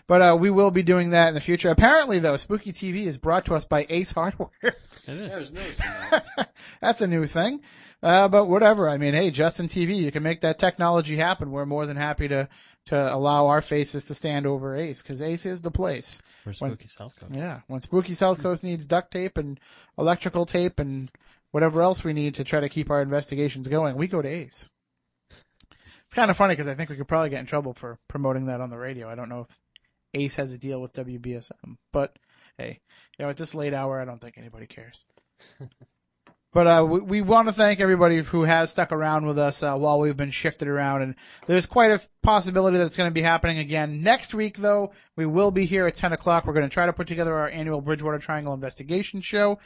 But uh, we will be doing that in the future. Apparently, though, Spooky TV is brought to us by Ace Hardware. It is. That's a new thing. Uh, but whatever. I mean, hey, Justin TV, you can make that technology happen. We're more than happy to to allow our faces to stand over Ace because Ace is the place. For Spooky South Coast. Yeah, when Spooky South Coast needs duct tape and electrical tape and whatever else we need to try to keep our investigations going, we go to Ace. It's kind of funny because I think we could probably get in trouble for promoting that on the radio. I don't know if Ace has a deal with WBSM, but hey, you know, at this late hour, I don't think anybody cares. But uh, we, we want to thank everybody who has stuck around with us uh, while we've been shifted around, and there's quite a possibility that it's going to be happening again next week. Though we will be here at 10 o'clock. We're going to try to put together our annual Bridgewater Triangle investigation show,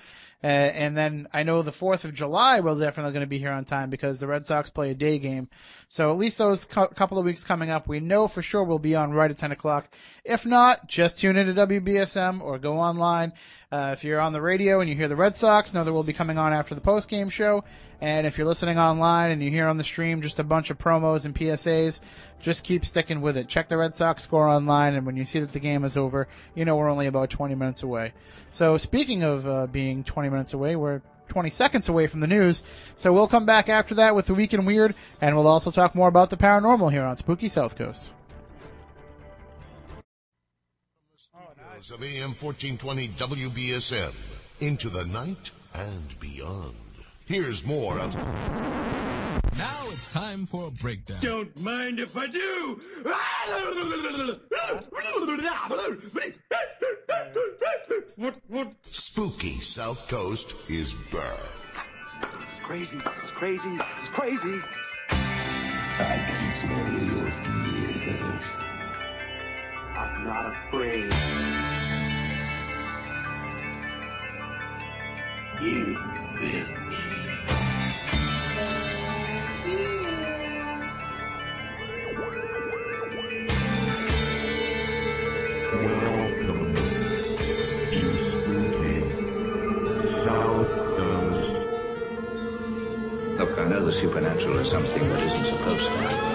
uh, and then I know the 4th of July we're definitely going to be here on time because the Red Sox play a day game. So at least those co- couple of weeks coming up, we know for sure we'll be on right at 10 o'clock. If not, just tune into WBSM or go online. Uh, if you're on the radio and you hear the Red Sox, know that we'll be coming on after the post game show. And if you're listening online and you hear on the stream just a bunch of promos and PSAs, just keep sticking with it. Check the Red Sox score online, and when you see that the game is over, you know we're only about 20 minutes away. So speaking of uh, being 20 minutes away, we're 20 seconds away from the news. So we'll come back after that with the Week in Weird, and we'll also talk more about the paranormal here on Spooky South Coast. of AM 1420 WBSM. Into the night and beyond. Here's more of Now it's time for a breakdown. Don't mind if I do. What? What? Spooky South Coast is back. It's crazy. It's crazy. It's crazy. I'm not afraid. You will know the supernatural is something that isn't supposed to happen.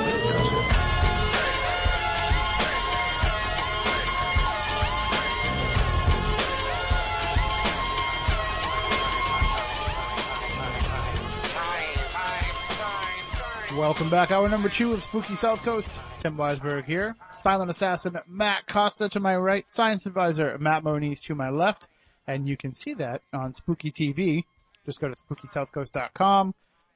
Welcome back. Hour number two of Spooky South Coast. Tim Weisberg here. Silent Assassin Matt Costa to my right. Science Advisor Matt Moniz to my left. And you can see that on Spooky TV. Just go to SpookySouthCoast.com.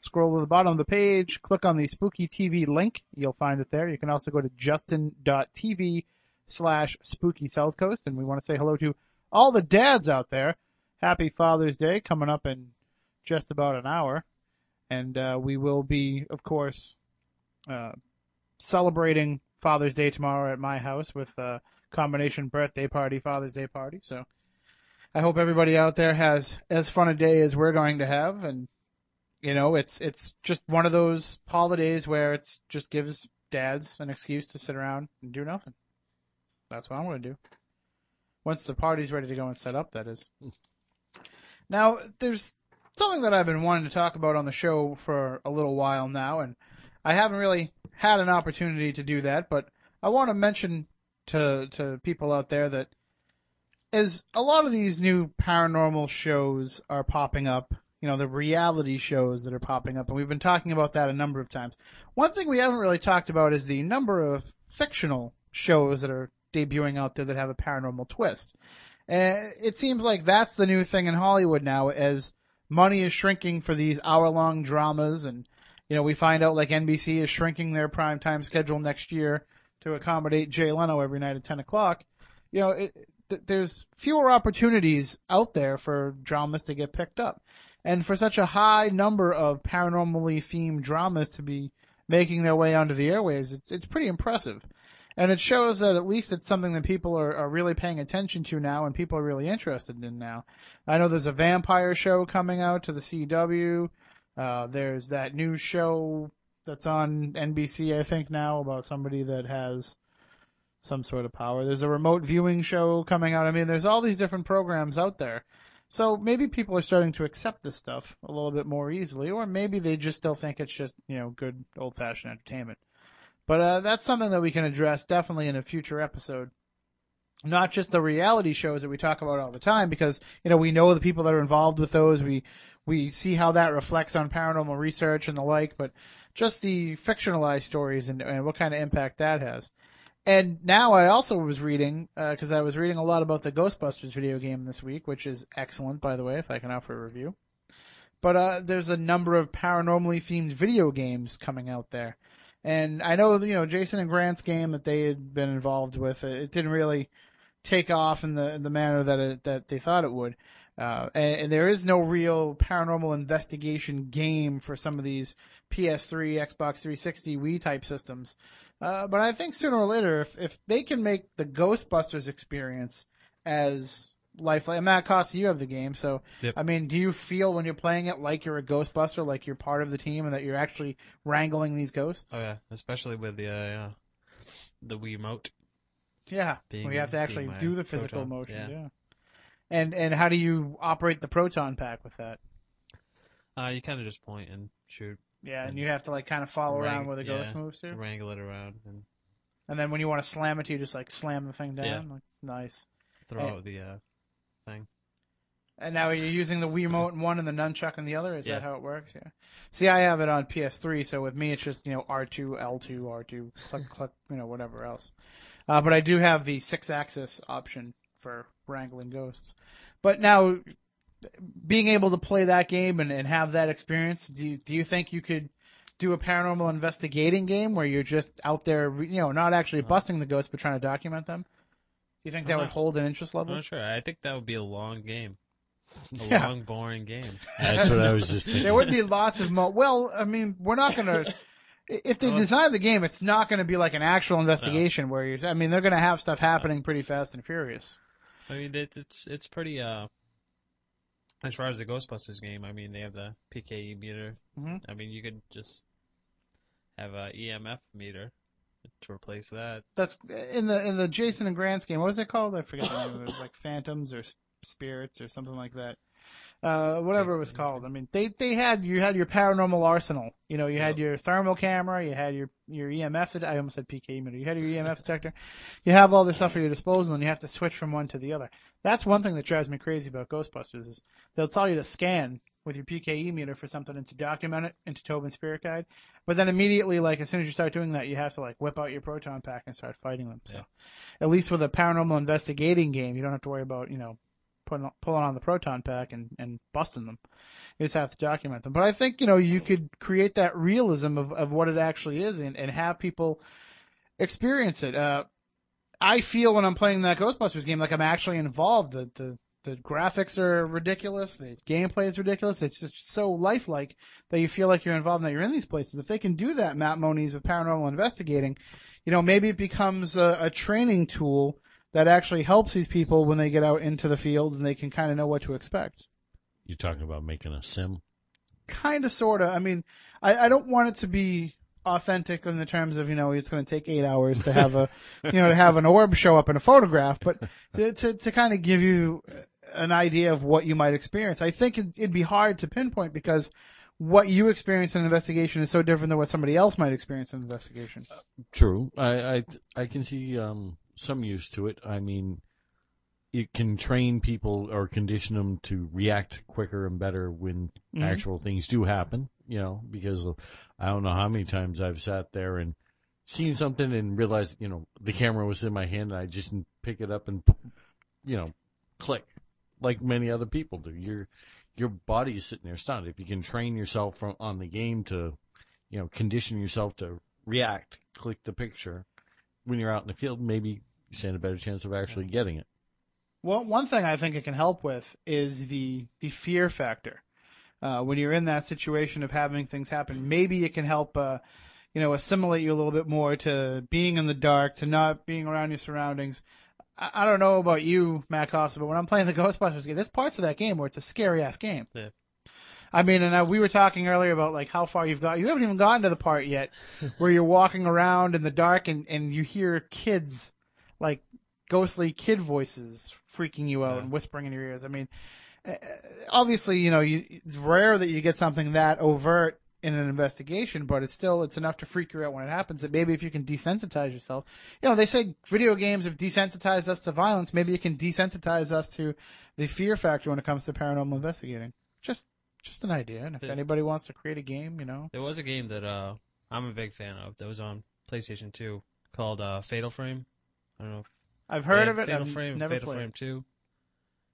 Scroll to the bottom of the page. Click on the Spooky TV link. You'll find it there. You can also go to justin.tv slash Spooky South Coast. And we want to say hello to all the dads out there. Happy Father's Day coming up in just about an hour and uh, we will be, of course, uh, celebrating Father's Day tomorrow at my house with a combination birthday party, Father's Day party. So I hope everybody out there has as fun a day as we're going to have, and you know, it's it's just one of those holidays where it's just gives dads an excuse to sit around and do nothing. That's what I'm going to do. Once the party's ready to go and set up, that is. Now, there's something that I've been wanting to talk about on the show for a little while now, and I haven't really had an opportunity to do that, but I want to mention to to people out there that as a lot of these new paranormal shows are popping up, you know, the reality shows that are popping up, and we've been talking about that a number of times. One thing we haven't really talked about is the number of fictional shows that are debuting out there that have a paranormal twist. And it seems like that's the new thing in Hollywood now, as money is shrinking for these hour long dramas and you know we find out like NBC is shrinking their prime time schedule next year to accommodate Jay Leno every night at 10 o'clock. You know, it, th- there's fewer opportunities out there for dramas to get picked up. And for such a high number of paranormally themed dramas to be making their way onto the airwaves, it's it's pretty impressive. And it shows that at least it's something that people are, are really paying attention to now and people are really interested in now. I know there's a vampire show coming out to the CW. Uh, there's that new show that's on NBC, I think now, about somebody that has some sort of power. There's a remote viewing show coming out. I mean, there's all these different programs out there. So maybe people are starting to accept this stuff a little bit more easily, or maybe they just still think it's just, you know, good old fashioned entertainment. But uh, that's something that we can address definitely in a future episode. Not just the reality shows that we talk about all the time, because you know we know the people that are involved with those. We we see how that reflects on paranormal research and the like, but just the fictionalized stories and, and what kind of impact that has. And now I also was reading because uh, I was reading a lot about the Ghostbusters video game this week, which is excellent, by the way. If I can offer a review, but uh, there's a number of paranormally themed video games coming out there. And I know, you know, Jason and Grant's game that they had been involved with, it didn't really take off in the in the manner that it, that they thought it would. Uh, and, and, there is no real paranormal investigation game for some of these PS3, Xbox 360, Wii type systems. Uh, but I think sooner or later, if, if they can make the Ghostbusters experience as lifelike. And Matt Costa, you have the game, so yep. I mean, do you feel when you're playing it like you're a Ghostbuster, like you're part of the team, and that you're actually wrangling these ghosts? Oh yeah, especially with the uh, the Wiimote. Yeah, being, we have to actually do the physical proton. motion. Yeah. yeah. And and how do you operate the proton pack with that? Uh, you kind of just point and shoot. Yeah, and, and you have to like kind of follow wrang- around where the yeah, ghost moves to. Wrangle it around and. And then when you want to slam it, you just like slam the thing down. Yeah. Like, nice. Throw and, out the uh, thing. And now you're using the Wii Wiimote in one and the nunchuck in the other. Is yeah. that how it works? Yeah. See, I have it on PS3, so with me it's just you know R2, L2, R2, click, click, you know whatever else. Uh, but I do have the six-axis option for wrangling ghosts. But now, being able to play that game and, and have that experience, do you, do you think you could do a paranormal investigating game where you're just out there, you know, not actually uh-huh. busting the ghosts but trying to document them? Do you think that I'm would not, hold an interest level? I'm not sure. I think that would be a long game. A Yeah. long, boring game. That's what I was just thinking. There would be lots of mo. Well, I mean, we're not gonna. If they Well- design the game, it's not going to be like an actual investigation where you're. I mean, they're going to have stuff happening pretty fast and furious. I mean, it, it's it's pretty. Uh, as far as the Ghostbusters game, I mean, they have the PKE meter. Mhm. I mean, you could just have a EMF meter to replace that. That's in the in the Jason and Grant's game. What was it called? I forget the name. It was like Phantoms or Spirits or something like that. Uh, whatever it was called. I mean, they they had you had your paranormal arsenal. You know, you had your thermal camera, you had your your EMF. I almost said PK meter. You had your EMF detector. You have all this stuff at your disposal, and you have to switch from one to the other. That's one thing that drives me crazy about Ghostbusters is they'll tell you to scan with your PKE meter for something and to document it into Tobin Spirit Guide, but then immediately, like as soon as you start doing that, you have to like whip out your proton pack and start fighting them. So, Yeah. at least with a paranormal investigating game, you don't have to worry about you know putting pulling on the proton pack and and busting them. You just have to document them. But I think you know you could create that realism of of what it actually is and and have people experience it. Uh, I feel when I'm playing that Ghostbusters game like I'm actually involved. The the the graphics are ridiculous. The gameplay is ridiculous. It's just so lifelike that you feel like you're involved and that you're in these places. If they can do that, Matt Moniz with paranormal investigating, you know, maybe it becomes a, a training tool that actually helps these people when they get out into the field and they can kind of know what to expect. You're talking about making a sim. Kind of, sort of. I mean, I, I don't want it to be authentic in the terms of you know it's going to take eight hours to have a you know to have an orb show up in a photograph, but to to, to kind of give you an idea of what you might experience. I think it, it'd be hard to pinpoint because what you experience in an investigation is so different than what somebody else might experience in an investigation. True. I I, I can see um, some use to it. I mean, it can train people or condition them to react quicker and better when Mhm. actual things do happen. You know, because I don't know how many times I've sat there and seen something and realized, you know, the camera was in my hand and I just didn't pick it up and, you know, click like many other people do. Your your body is sitting there stunned. If you can train yourself from on the game to, you know, condition yourself to react, click the picture when you're out in the field, maybe you stand a better chance of actually getting it. Well, one thing I think it can help with is the the fear factor. Uh, when you're in that situation of having things happen, maybe it can help, uh, you know, assimilate you a little bit more to being in the dark, to not being around your surroundings. I, I don't know about you, Matt Costa, but when I'm playing the Ghostbusters game, there's parts of that game where it's a scary ass game. Yeah. I mean, and uh, we were talking earlier about like how far you've got. You haven't even gotten to the part yet where you're walking around in the dark and and you hear kids, like ghostly kid voices freaking you out Yeah. and whispering in your ears. I mean, uh, obviously, you know, you, it's rare that you get something that overt in an investigation, but it's still it's enough to freak you out when it happens. And maybe if you can desensitize yourself, you know, they say video games have desensitized us to violence. Maybe it can desensitize us to the fear factor when it comes to paranormal investigating. Just just an idea. And if Yeah. anybody wants to create a game, you know, There was a game that uh, I'm a big fan of that was on PlayStation 2 called uh, Fatal Frame. I don't know. If I've heard of it. Fatal I've Frame, never Fatal played. Frame 2.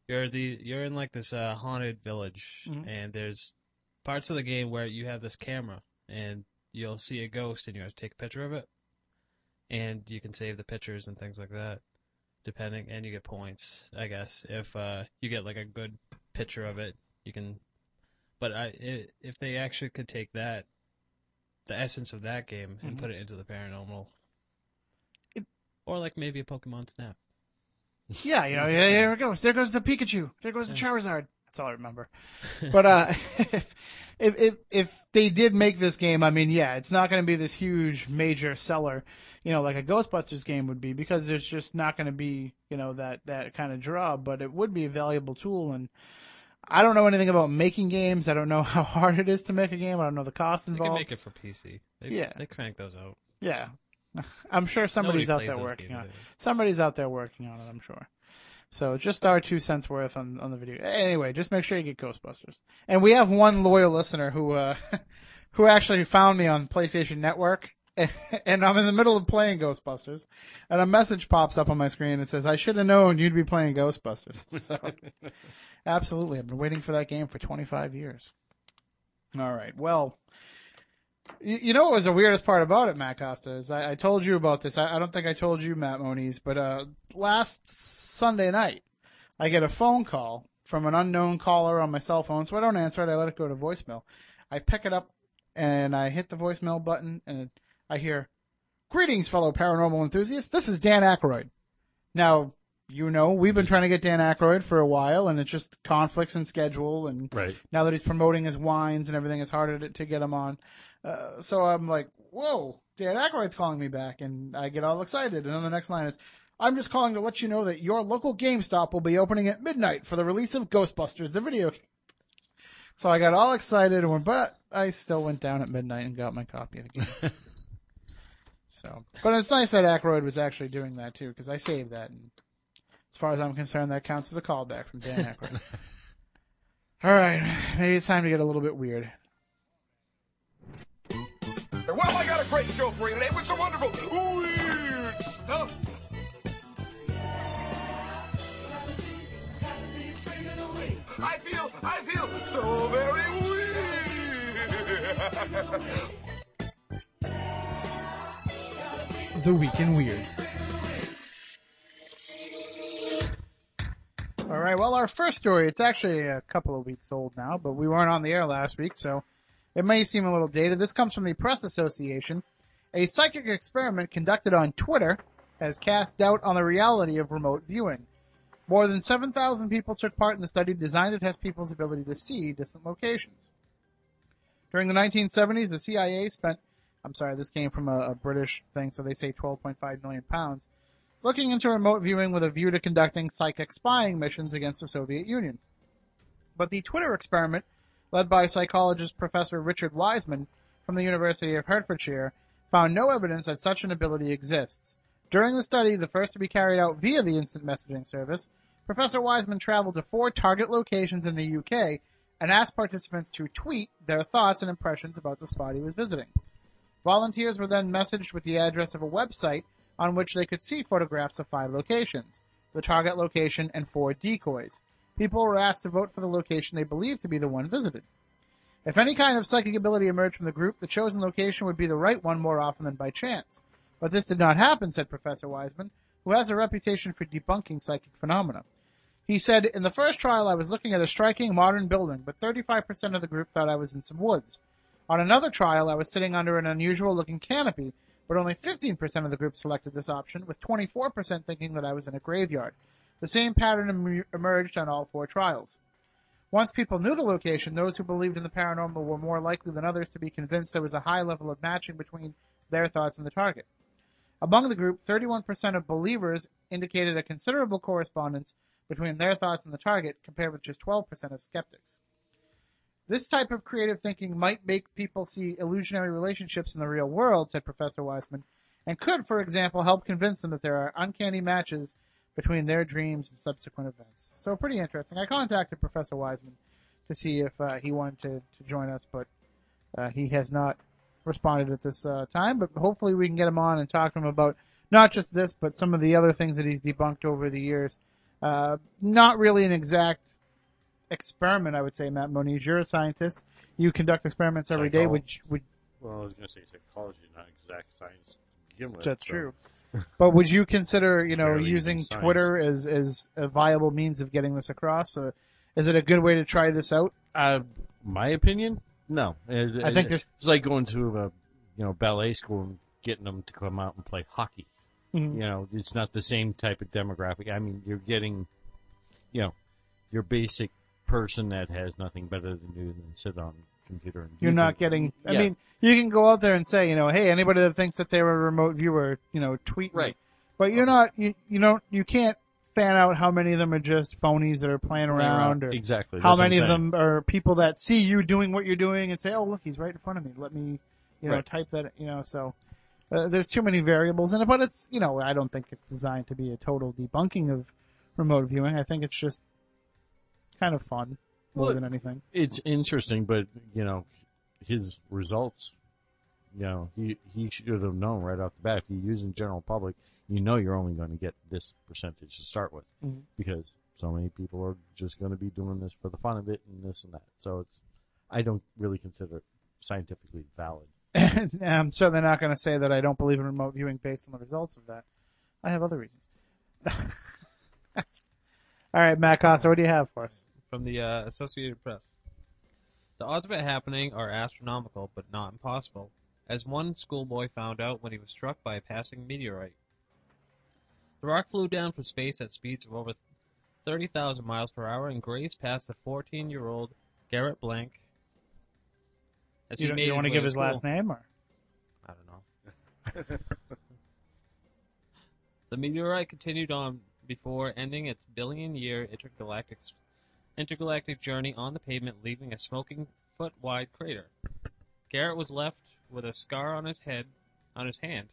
You're the you're in like this uh, haunted village, Mhm. and there's parts of the game where you have this camera, and you'll see a ghost, and you have to take a picture of it, and you can save the pictures and things like that, depending, and you get points, I guess, if uh, you get like a good picture of it, you can. But I, i if they actually could take that, the essence of that game, and Mhm. put it into the paranormal, It- or like maybe a Pokemon Snap. Yeah, you know, yeah, there it goes. There goes the Pikachu. There goes the Charizard. That's all I remember. But uh, if if if they did make this game, I mean, yeah, it's not going to be this huge major seller, you know, like a Ghostbusters game would be, because there's just not going to be, you know, that that kind of draw. But it would be a valuable tool, and I don't know anything about making games. I don't know how hard it is to make a game. I don't know the cost involved. They can make it for PC. They, Yeah. they crank those out. Yeah, I'm sure somebody's out there working on it. Somebody's out there working on it, I'm sure. So just our two cents worth on, on the video. Anyway, just make sure you get Ghostbusters. And we have one loyal listener who uh who actually found me on PlayStation Network and I'm in the middle of playing Ghostbusters and a message pops up on my screen and says, I should have known you'd be playing Ghostbusters. So absolutely. I've been waiting for that game for 25 years. All right. Well, you, you know what was the weirdest part about it, Matt Costa? Is I, I told you about this. I, I don't think I told you, Matt Moniz, but uh, last Sunday night, I get a phone call from an unknown caller on my cell phone, so I don't answer it. I let it go to voicemail. I pick it up and I hit the voicemail button, and I hear, "Greetings, fellow paranormal enthusiasts. This is Dan Aykroyd." Now, you know we've been trying to get Dan Aykroyd for a while, and it's just conflicts and schedule and Right. now that he's promoting his wines and everything, it's harder to, to get him on. Uh, so I'm like, whoa, Dan Aykroyd's calling me back, and I get all excited. And then the next line is, I'm just calling to let you know that your local GameStop will be opening at midnight for the release of Ghostbusters, the video game. So I got all excited, and but I still went down at midnight and got my copy of the game. so, but it's nice that Aykroyd was actually doing that too, because I saved that, and as far as I'm concerned, that counts as a callback from Dan Aykroyd. all right, maybe it's time to get a little bit weird. Great show for you today with some wonderful weird stuff. I feel, I feel so very weird. The Week in Weird. All right, well, our first story, it's actually a couple of weeks old now, but we weren't on the air last week, so it may seem a little dated. This comes from the Press Association. A psychic experiment conducted on Twitter has cast doubt on the reality of remote viewing. More than 7,000 people took part in the study designed to test people's ability to see distant locations. During the 1970s, the CIA spent, I'm sorry, this came from a, a British thing, so they say 12.5 million pounds, looking into remote viewing with a view to conducting psychic spying missions against the Soviet Union. But the Twitter experiment, led by psychologist Professor Richard Wiseman from the University of Hertfordshire, found no evidence that such an ability exists. During the study, the first to be carried out via the instant messaging service, Professor Wiseman traveled to four target locations in the UK and asked participants to tweet their thoughts and impressions about the spot he was visiting. Volunteers were then messaged with the address of a website on which they could see photographs of five locations, the target location, and four decoys. People were asked to vote for the location they believed to be the one visited. If any kind of psychic ability emerged from the group, the chosen location would be the right one more often than by chance. But this did not happen, said Professor Wiseman, who has a reputation for debunking psychic phenomena. He said, In the first trial, I was looking at a striking modern building, but 35% of the group thought I was in some woods. On another trial, I was sitting under an unusual looking canopy, but only 15% of the group selected this option, with 24% thinking that I was in a graveyard. The same pattern em- emerged on all four trials. Once people knew the location, those who believed in the paranormal were more likely than others to be convinced there was a high level of matching between their thoughts and the target. Among the group, 31% of believers indicated a considerable correspondence between their thoughts and the target, compared with just 12% of skeptics. This type of creative thinking might make people see illusionary relationships in the real world, said Professor Wiseman, and could, for example, help convince them that there are uncanny matches between their dreams and subsequent events. So pretty interesting. I contacted Professor Wiseman to see if uh, he wanted to, to join us, but uh, he has not responded at this uh, time. But hopefully we can get him on and talk to him about not just this, but some of the other things that he's debunked over the years. Uh, not really an exact experiment, I would say, Matt Moniz. You're a scientist. You conduct experiments every day. Would you- would Well, I was going to say psychology, not exact science. to with, That's so- true. But would you consider, you know, Barely using science. Twitter as as a viable means of getting this across? Uh, is it a good way to try this out? Uh, my opinion, no. It- I think there's- it's like going to a you know ballet school and getting them to come out and play hockey. Mhm. You know, it's not the same type of demographic. I mean, you're getting, you know, your basic person that has nothing better to do than sit on computer and. You're not things. getting. I Yeah. mean, you can go out there and say, you know, hey, anybody that thinks that they're a remote viewer, you know, tweet me. Right. But you're not. You you don't. You can't fan out how many of them are just phonies that are playing Playing around, or exactly. how That's what many I'm of saying. them are people that see you doing what you're doing and say, oh look, he's right in front of me. Let me, you know, Right. type that. You know, so. Uh, there's too many variables in it, but it's you know I don't think it's designed to be a total debunking of remote viewing. I think it's just kind of fun more Well, than anything. it's interesting, but you know, his results. You know, he he should have known right off the bat. If you use in general public, you know you're only going to get this percentage to start with, Mhm. because so many people are just going to be doing this for the fun of it and this and that. So it's, I don't really consider it scientifically valid. And I'm certainly not going to say that I don't believe in remote viewing based on the results of that. I have other reasons. All right, Matt Costa, what do you have for us? From the uh, Associated Press. The odds of it happening are astronomical, but not impossible, as one schoolboy found out when he was struck by a passing meteorite. The rock flew down from space at speeds of over 30,000 miles per hour and grazed past the 14-year-old Gerrit Blank. As You, he don't- made you want to give to his last name, or I don't know. The meteorite continued on before ending its billion-year intergalactic intergalactic journey on the pavement, leaving a smoking foot-wide crater. Gerrit was left with a scar on his head, on his hand,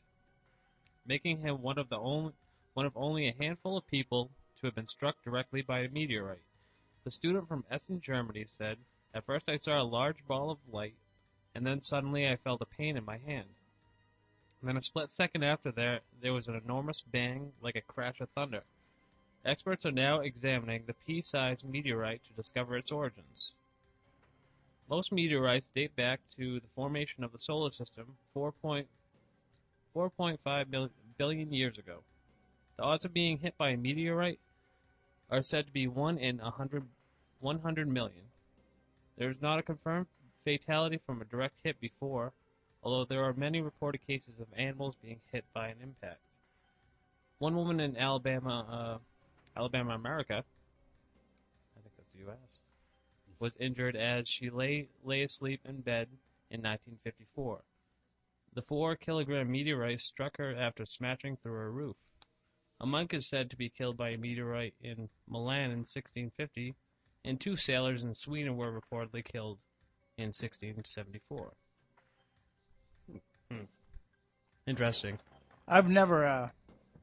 making him one of the only one of only a handful of people to have been struck directly by a meteorite. The student from Essen, Germany said, At first I saw a large ball of light, and then suddenly I felt a pain in my hand. And then a split second after that, there was an enormous bang like a crash of thunder. Experts are now examining the pea-sized meteorite to discover its origins. Most meteorites date back to the formation of the solar system 4.5 billion years ago. The odds of being hit by a meteorite are said to be 1 in 100, 100 million. There is not a confirmed fatality from a direct hit before, although there are many reported cases of animals being hit by an impact. One woman in Alabama, uh, Alabama, America, I think that's the U.S., was injured as she lay lay asleep in bed in 1954. The four-kilogram meteorite struck her after smashing through her roof. A monk is said to be killed by a meteorite in Milan in 1650, and two sailors in Sweden were reportedly killed in 1674. Hmm. Interesting. I've never uh,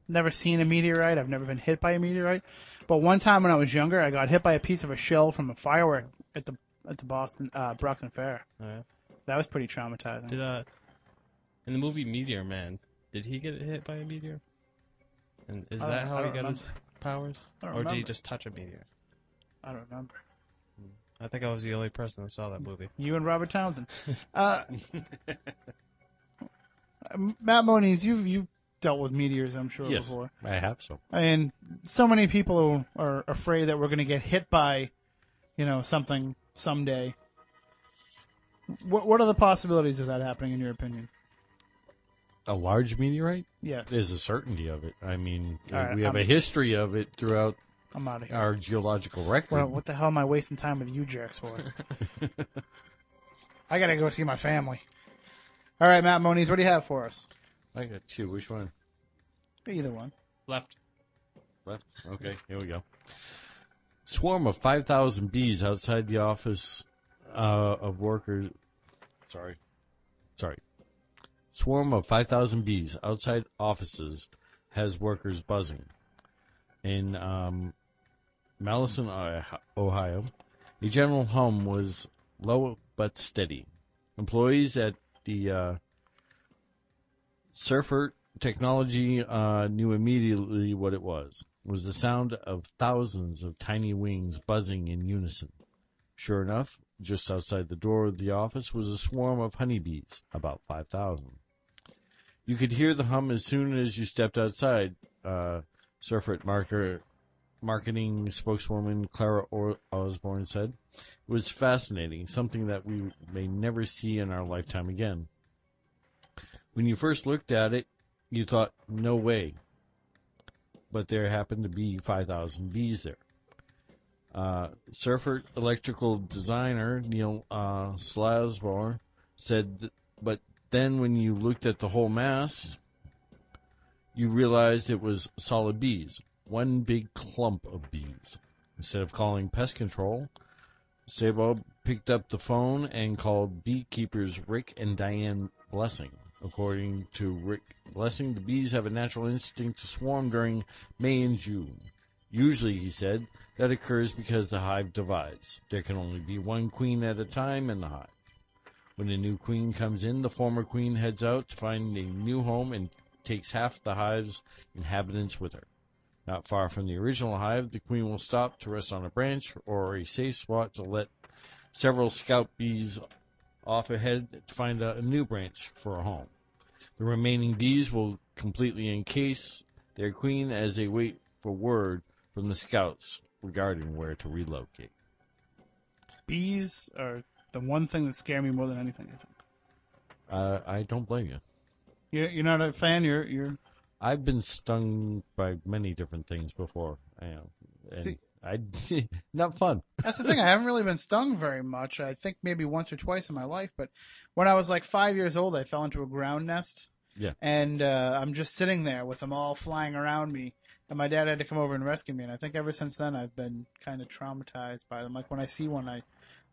never seen a meteorite. I've never been hit by a meteorite. But one time when I was younger, I got hit by a piece of a shell from a firework at the at the Boston uh, Brockton Fair. That was pretty traumatizing. Did uh, in the movie Meteor Man, did he get hit by a meteor? And is that how he got remember. his powers, or don't did he just touch a meteor? I don't remember. I think I was the only person that saw that movie. You and Robert Townsend. Uh, Matt Moniz, you've you've dealt with meteors, I'm sure Yes, before. I have so. And so many people are afraid that we're going to get hit by, you know, something someday. What what are the possibilities of that happening, in your opinion? A large meteorite? Yes. There's a certainty of it. I mean, right, we have I'm- a history of it throughout I'm out of here. our geological record. Well, what the hell am I wasting time with you jerks for? I gotta go see my family. All right, Matt Moniz, what do you have for us? I got two. Which one? Either one. Left. Left. Okay, here we go. Swarm of 5,000 bees outside the office uh, of workers. Sorry. Sorry. Swarm of 5,000 bees outside offices has workers buzzing. In um, Madison, Ohio, a general hum was low but steady. Employees at the uh, Surfer Technology uh, knew immediately what it was. It was the sound of thousands of tiny wings buzzing in unison. Sure enough, just outside the door of the office was a swarm of honeybees, about 5,000. You could hear the hum as soon as you stepped outside, uh, Surfeit marker, marketing spokeswoman Clara or- Osborne said. It was fascinating, something that we may never see in our lifetime again. When you first looked at it, you thought, no way. But there happened to be 5,000 bees there. Uh, Surfer electrical designer Neil uh, said, th- but then when you looked at the whole mass, you realized it was solid bees, one big clump of bees. Instead of calling pest control, Sabo picked up the phone and called beekeepers Rick and Diane Blessing. According to Rick Blessing, the bees have a natural instinct to swarm during May and June. Usually, he said, that occurs because the hive divides. There can only be one queen at a time in the hive. When a new queen comes in, the former queen heads out to find a new home and takes half the hive's inhabitants with her. Not far from the original hive, the queen will stop to rest on a branch or a safe spot to let several scout bees off ahead to find a, a new branch for a home. The remaining bees will completely encase their queen as they wait for word from the scouts regarding where to relocate. Bees are the one thing that scare me more than anything. I think. Uh, I don't blame you. You're, you're not a fan. You're you're. I've been stung by many different things before. Know, and See- I not fun. That's the thing. I haven't really been stung very much. I think maybe once or twice in my life. But when I was like five years old, I fell into a ground nest, Yeah. And uh, I'm just sitting there with them all flying around me, and my dad had to come over and rescue me. And I think ever since then I've been kind of traumatized by them. Like when I see one, I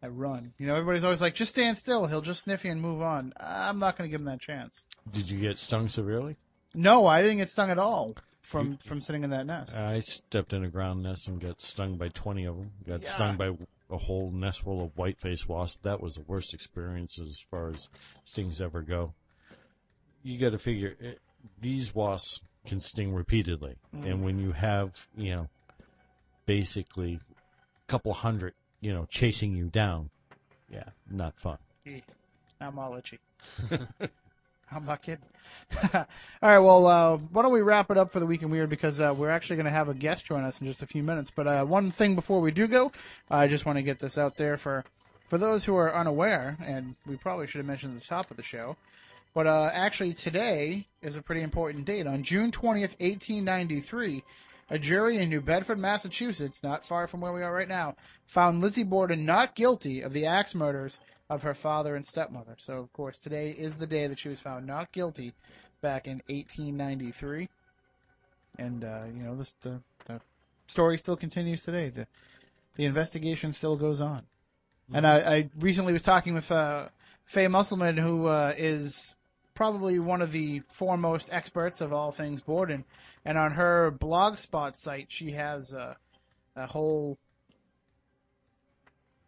I run. You know, everybody's always like, just stand still. He'll just sniff you and move on. I'm not going to give him that chance. Did you get stung severely? No, I didn't get stung at all from from sitting in that nest. I stepped in a ground nest and got stung by 20 of them. Got Yeah. stung by a whole nest full of white-faced wasps. That was the worst experience as far as stings ever go. You got to figure it, these wasps can sting repeatedly, Mhm. and when you have you know basically a couple hundred you know chasing you down, yeah, not fun. Gee, I'm all itchy. I'm not kidding. all right, well, uh, why don't we wrap it up for the week in weird because uh, we're actually going to have a guest join us in just a few minutes. But uh, one thing before we do go, I just want to get this out there for for those who are unaware, and we probably should have mentioned at the top of the show. But uh, actually, today is a pretty important date. On June 20th, 1893, a jury in New Bedford, Massachusetts, not far from where we are right now, found Lizzie Borden not guilty of the axe murders of her father and stepmother. So, of course, today is the day that she was found not guilty back in 1893. And, uh, you know, this, the, the story still continues today. The, the investigation still goes on. And I, I recently was talking with uh, Faye Musselman, who uh, is probably one of the foremost experts of all things Borden. And on her blogspot site, she has a, a whole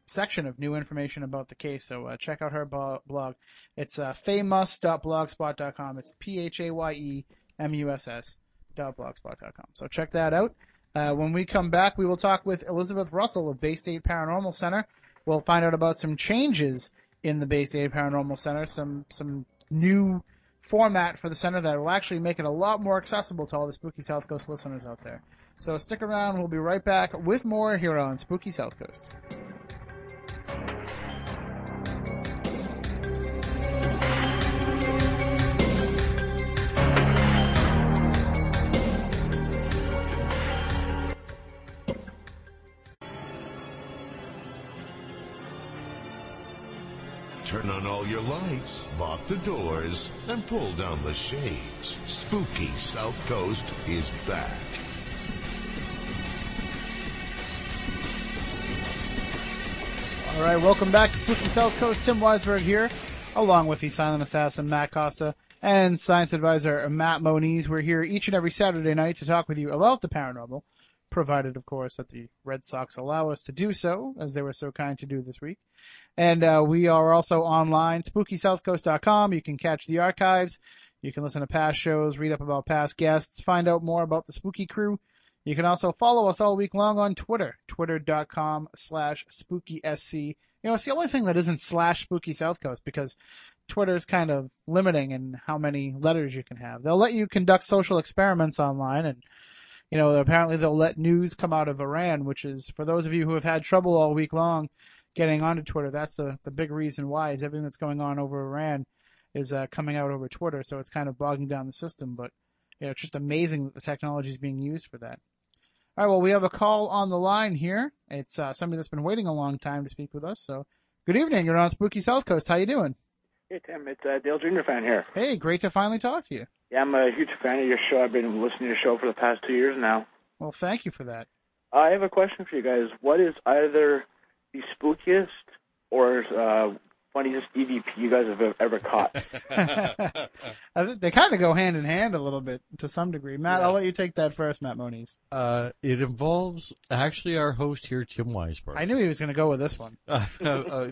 section of new information about the case. So uh, check out her blog. It's uh, phayemuss.blogspot.com. It's P H A Y E M U S S blogspot.com. So check that out. Uh, when we come back, we will talk with Elizabeth Russell of Bay State Paranormal Center. We'll find out about some changes in the Bay State Paranormal Center, some some new format for the center that will actually make it a lot more accessible to all the Spooky South Coast listeners out there. So stick around. We'll be right back with more here on Spooky South Coast. Turn on all your lights, lock the doors, and pull down the shades. Spooky South Coast is back. All right, welcome back to Spooky South Coast. Tim Weisberg here, along with the silent assassin Matt Costa and science advisor Matt Moniz. We're here each and every Saturday night to talk with you about the paranormal, provided, of course, that the Red Sox allow us to do so, as they were so kind to do this week. And uh, we are also online, SpookySouthCoast.com. You can catch the archives. You can listen to past shows, read up about past guests, find out more about the Spooky Crew. You can also follow us all week long on Twitter, twitter.com slash spookysc. You know, it's the only thing that isn't slash spooky South Coast because Twitter's kind of limiting in how many letters you can have. They'll let you conduct social experiments online and, you know, apparently they'll let news come out of Iran, which is, for those of you who have had trouble all week long getting onto Twitter, that's the, the big reason why is everything that's going on over Iran is uh, coming out over Twitter, so it's kind of bogging down the system, but, you know, it's just amazing that the technology is being used for that. All right, well, we have a call on the line here. It's uh, somebody that's been waiting a long time to speak with us. So, good evening. You're on Spooky South Coast. How you doing? Hey Tim, it's uh, Dale Jr. fan here. Hey, great to finally talk to you. Yeah, I'm a huge fan of your show. I've been listening to your show for the past two years now. Well, thank you for that. Uh, I have a question for you guys. What is either the spookiest or uh, funniest EVP you guys have ever caught? They kind of go hand in hand a little bit to some degree. Matt, I'll let you take that first, Matt Moniz. Uh, it involves actually our host here, Tim Weisberg. I knew he was going to go with this one. uh, uh,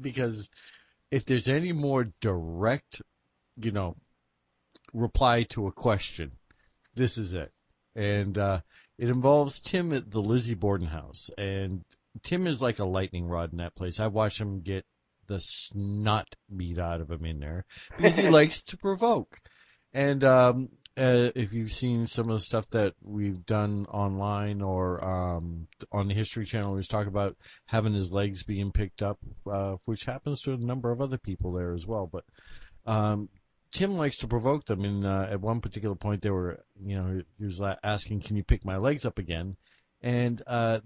because if there's any more direct, you know, reply to a question, this is it. And uh, it involves Tim at the Lizzie Borden house. And Tim is like a lightning rod in that place. I've watched him get the snot beat out of him in there because he likes to provoke. And um, uh, if you've seen some of the stuff that we've done online or um, on the History Channel, we was talking about having his legs being picked up, uh, which happens to a number of other people there as well. But um, Tim likes to provoke them, and uh, at one particular point, they were, you know, he was asking, "Can you pick my legs up again?" And uh,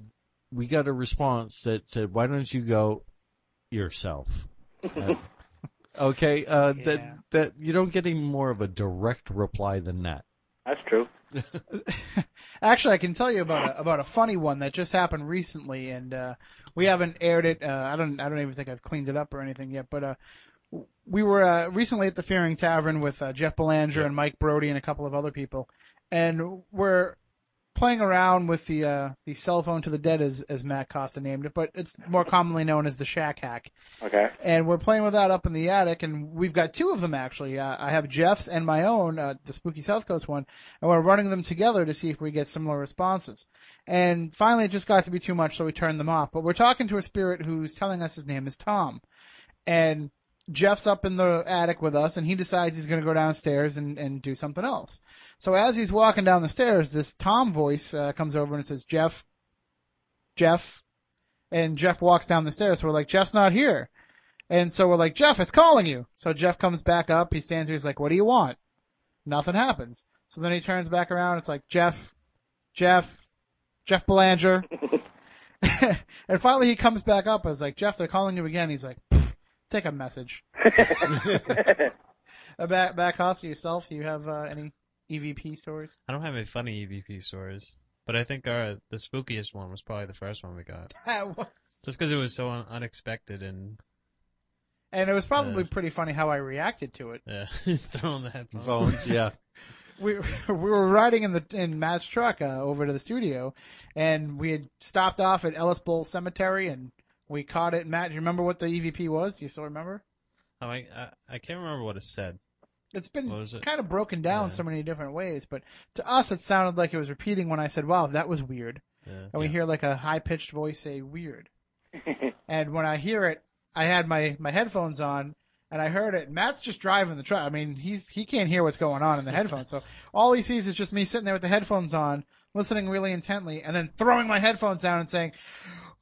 we got a response that said, "Why don't you go yourself?" Uh, Okay, uh, Yeah. that that you don't get any more of a direct reply than that. That's true. Actually, I can tell you about a about a funny one that just happened recently, and uh, we haven't aired it. Uh, I don't I don't even think I've cleaned it up or anything yet. But uh, we were uh, recently at the Fearing Tavern with uh, Jeff Belanger and Mike Brody and a couple of other people, and we're playing around with the uh, the cell phone to the dead, as as Matt Costa named it, but it's more commonly known as the Shack Hack. Okay. And we're playing with that up in the attic, and we've got two of them actually. Uh, I have Jeff's and my own, uh, the Spooky South Coast one, and we're running them together to see if we get similar responses. And finally, it just got to be too much, so we turned them off. But we're talking to a spirit who's telling us his name is Tom, and Jeff's up in the attic with us, and he decides he's going to go downstairs and, and do something else. So as he's walking down the stairs, this Tom voice uh, comes over and says, "Jeff, Jeff," and Jeff walks down the stairs. So we're like, "Jeff's not here," and so we're like, "Jeff, it's calling you." So Jeff comes back up. He stands here. He's like, "What do you want?" Nothing happens. So then he turns back around. It's like, "Jeff, Jeff, Jeff Belanger." and finally he comes back up. I was like, "Jeff, they're calling you again." He's like, "Pfft, "Take a message." Uh, back back Costa yourself. Do you have uh, any EVP stories? I don't have any funny EVP stories, but I think our the spookiest one was probably the first one we got. That was- Just because it was so un- unexpected and and it was probably Uh. pretty funny how I reacted to it. yeah, throwing the headphones. Yeah. We we were riding in the in Matt's truck uh, over to the studio, and we had stopped off at Ellis Bowl Cemetery, and we caught it. Matt, do you remember what the EVP was? Do you still remember? Oh, I, I I can't remember what it said. It's been it? kind of broken down Yeah. so many different ways, but to us it sounded like it was repeating when I said, "Wow, that was weird," Yeah. and we hear like a high pitched voice say "weird." And when I hear it, I had my, my headphones on and I heard it. Matt's just driving the truck. I mean, he's he can't hear what's going on in the headphones. So all he sees is just me sitting there with the headphones on, listening really intently, and then throwing my headphones down and saying,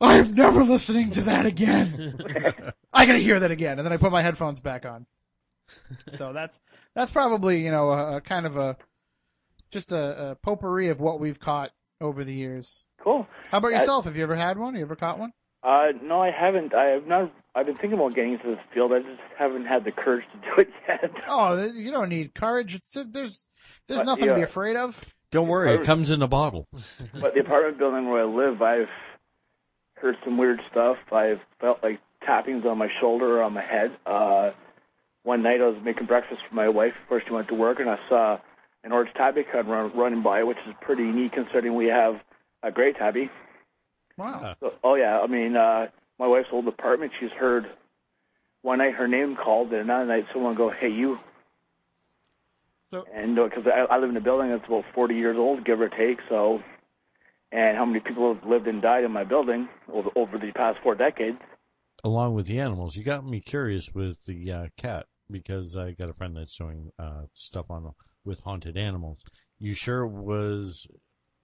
"I'm never listening to that again. I gotta hear that again." And then I put my headphones back on. So that's that's probably you know a, a kind of a just a, a potpourri of what we've caught over the years. Cool. How about I- yourself? Have you ever had one? Have You ever caught one? Uh, no, I haven't. I have not. I've been thinking about getting into this field. I just haven't had the courage to do it yet. Oh, you don't need courage. It's, there's there's Uh, nothing to be afraid of. Don't worry, it comes in a bottle. but the apartment building where I live, I've heard some weird stuff. I've felt like tappings on my shoulder or on my head. Uh, one night I was making breakfast for my wife before she went to work, and I saw an orange tabby cub run, running by, which is pretty neat considering we have a gray tabby. Wow. So, oh yeah, I mean, uh, my wife's old apartment. She's heard one night her name called, and another night someone go, "Hey, you." So- and because I, I live in a building that's about 40 years old, give or take, so, and how many people have lived and died in my building over, over the past four decades? Along with the animals, you got me curious with the uh, cat because I got a friend that's doing uh, stuff on with haunted animals. You sure was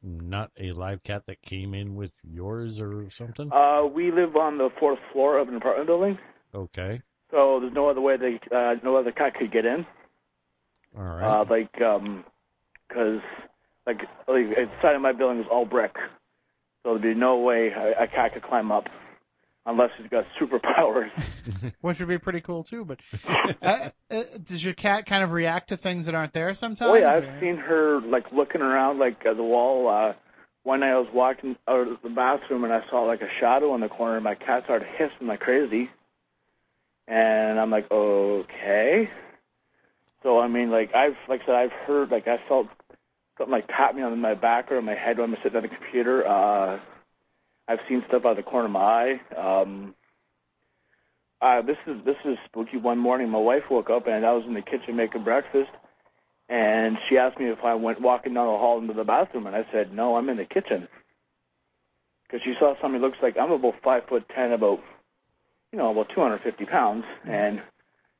not a live cat that came in with yours or something? Uh, we live on the fourth floor of an apartment building, Okay, so there's no other way they, uh, no other cat could get in. All right. Uh, like, um 'cause like, like inside of my building is all brick, so there'd be no way a, a cat could climb up unless he's got superpowers. Which would be pretty cool too. But uh, uh, does your cat kind of react to things that aren't there sometimes? oh yeah, I've seen her like looking around like at the wall. Uh, one night I was walking out of the bathroom and I saw like a shadow in the corner. and My cat started hissing like crazy, and I'm like, okay. So I mean, like I've like I said, I've heard like I felt something like tap me on my back or on my head when I'm sitting at the computer. Uh, I've seen stuff out of the corner of my eye. Um, uh, this is this is spooky. One morning, my wife woke up and I was in the kitchen making breakfast, and she asked me if I went walking down the hall into the bathroom, and I said no, I'm in the kitchen. Because she saw somebody looks like I'm about five foot ten, about you know about 250 pounds, and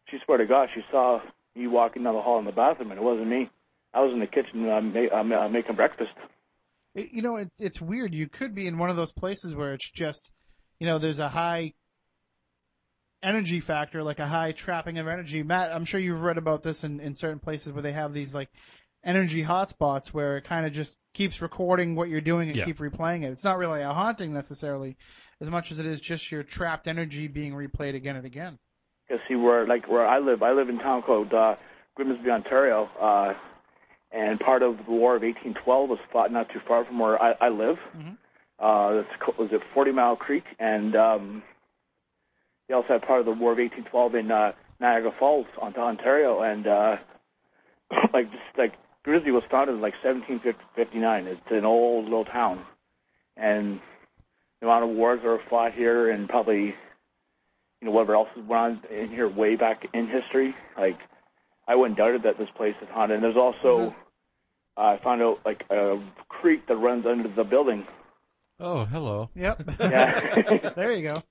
she swear to God she saw me walking down the hall in the bathroom, and it wasn't me. I was in the kitchen and I'm, ma- I'm, I'm making breakfast. You know, it's it's weird. You could be in one of those places where it's just, you know, there's a high energy factor, like a high trapping of energy. Matt, I'm sure you've read about this in, in certain places where they have these like energy hotspots where it kind of just keeps recording what you're doing and Yeah. keep replaying it. It's not really a haunting necessarily, as much as it is just your trapped energy being replayed again and again. Because see, where like where I live, I live in a town called uh, Grimsby, Ontario, uh, and part of the War of 1812 was fought not too far from where I, I live. Mm-hmm. Uh, that's was it Forty Mile Creek, and um, they also had part of the War of 1812 in uh, Niagara Falls, Ont- Ontario, and uh, like just like Grimsby was founded in like 1759. It's an old little town, and the amount of wars that were fought here, and probably you know whatever else went on in here way back in history. Like I wouldn't doubt it that this place is haunted. And there's also uh, I found out like a creek that runs under the building. Oh, hello. Yep. Yeah. there you go.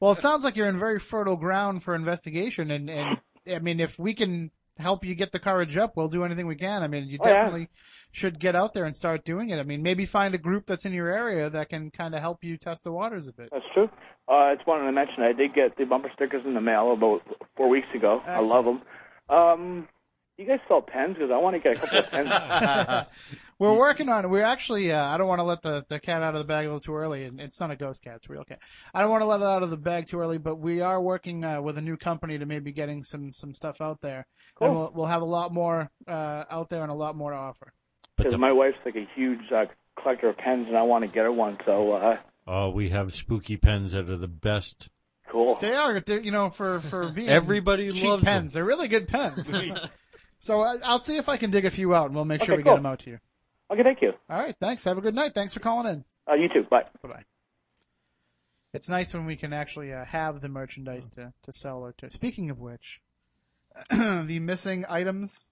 Well, it sounds like you're in very fertile ground for investigation, and and I mean, if we can help you get the courage up, we'll do anything we can. I mean, you Oh, yeah. definitely should get out there and start doing it. I mean, maybe find a group that's in your area that can kind of help you test the waters a bit. That's true. Uh, I just wanted to mention I did get the bumper stickers in the mail about four weeks ago. I love them. Um, you guys sell pens? Because I want to get a couple of pens. We're working on it. We're actually, uh, I don't want to let the, the cat out of the bag a little too early, and it's not a ghost cat, it's a real cat. I don't want to let it out of the bag too early, but we are working uh, with a new company to maybe getting some, some stuff out there. Cool. And we'll, we'll have a lot more uh, out there and a lot more to offer. Because my wife's like a huge uh, collector of pens, and I want to get her one. So uh, Oh, we have spooky pens that are the best. cool. They are, they're, you know, for, for being Everybody cheap loves them. pens. They're really good pens. so I, I'll see if I can dig a few out, and we'll make sure we cool. get them out to you. Okay, thank you. All right, thanks. Have a good night. Thanks for calling in. Uh, you too. Bye. Bye bye. It's nice when we can actually uh, have the merchandise to, to sell or to. Speaking of which, the missing items,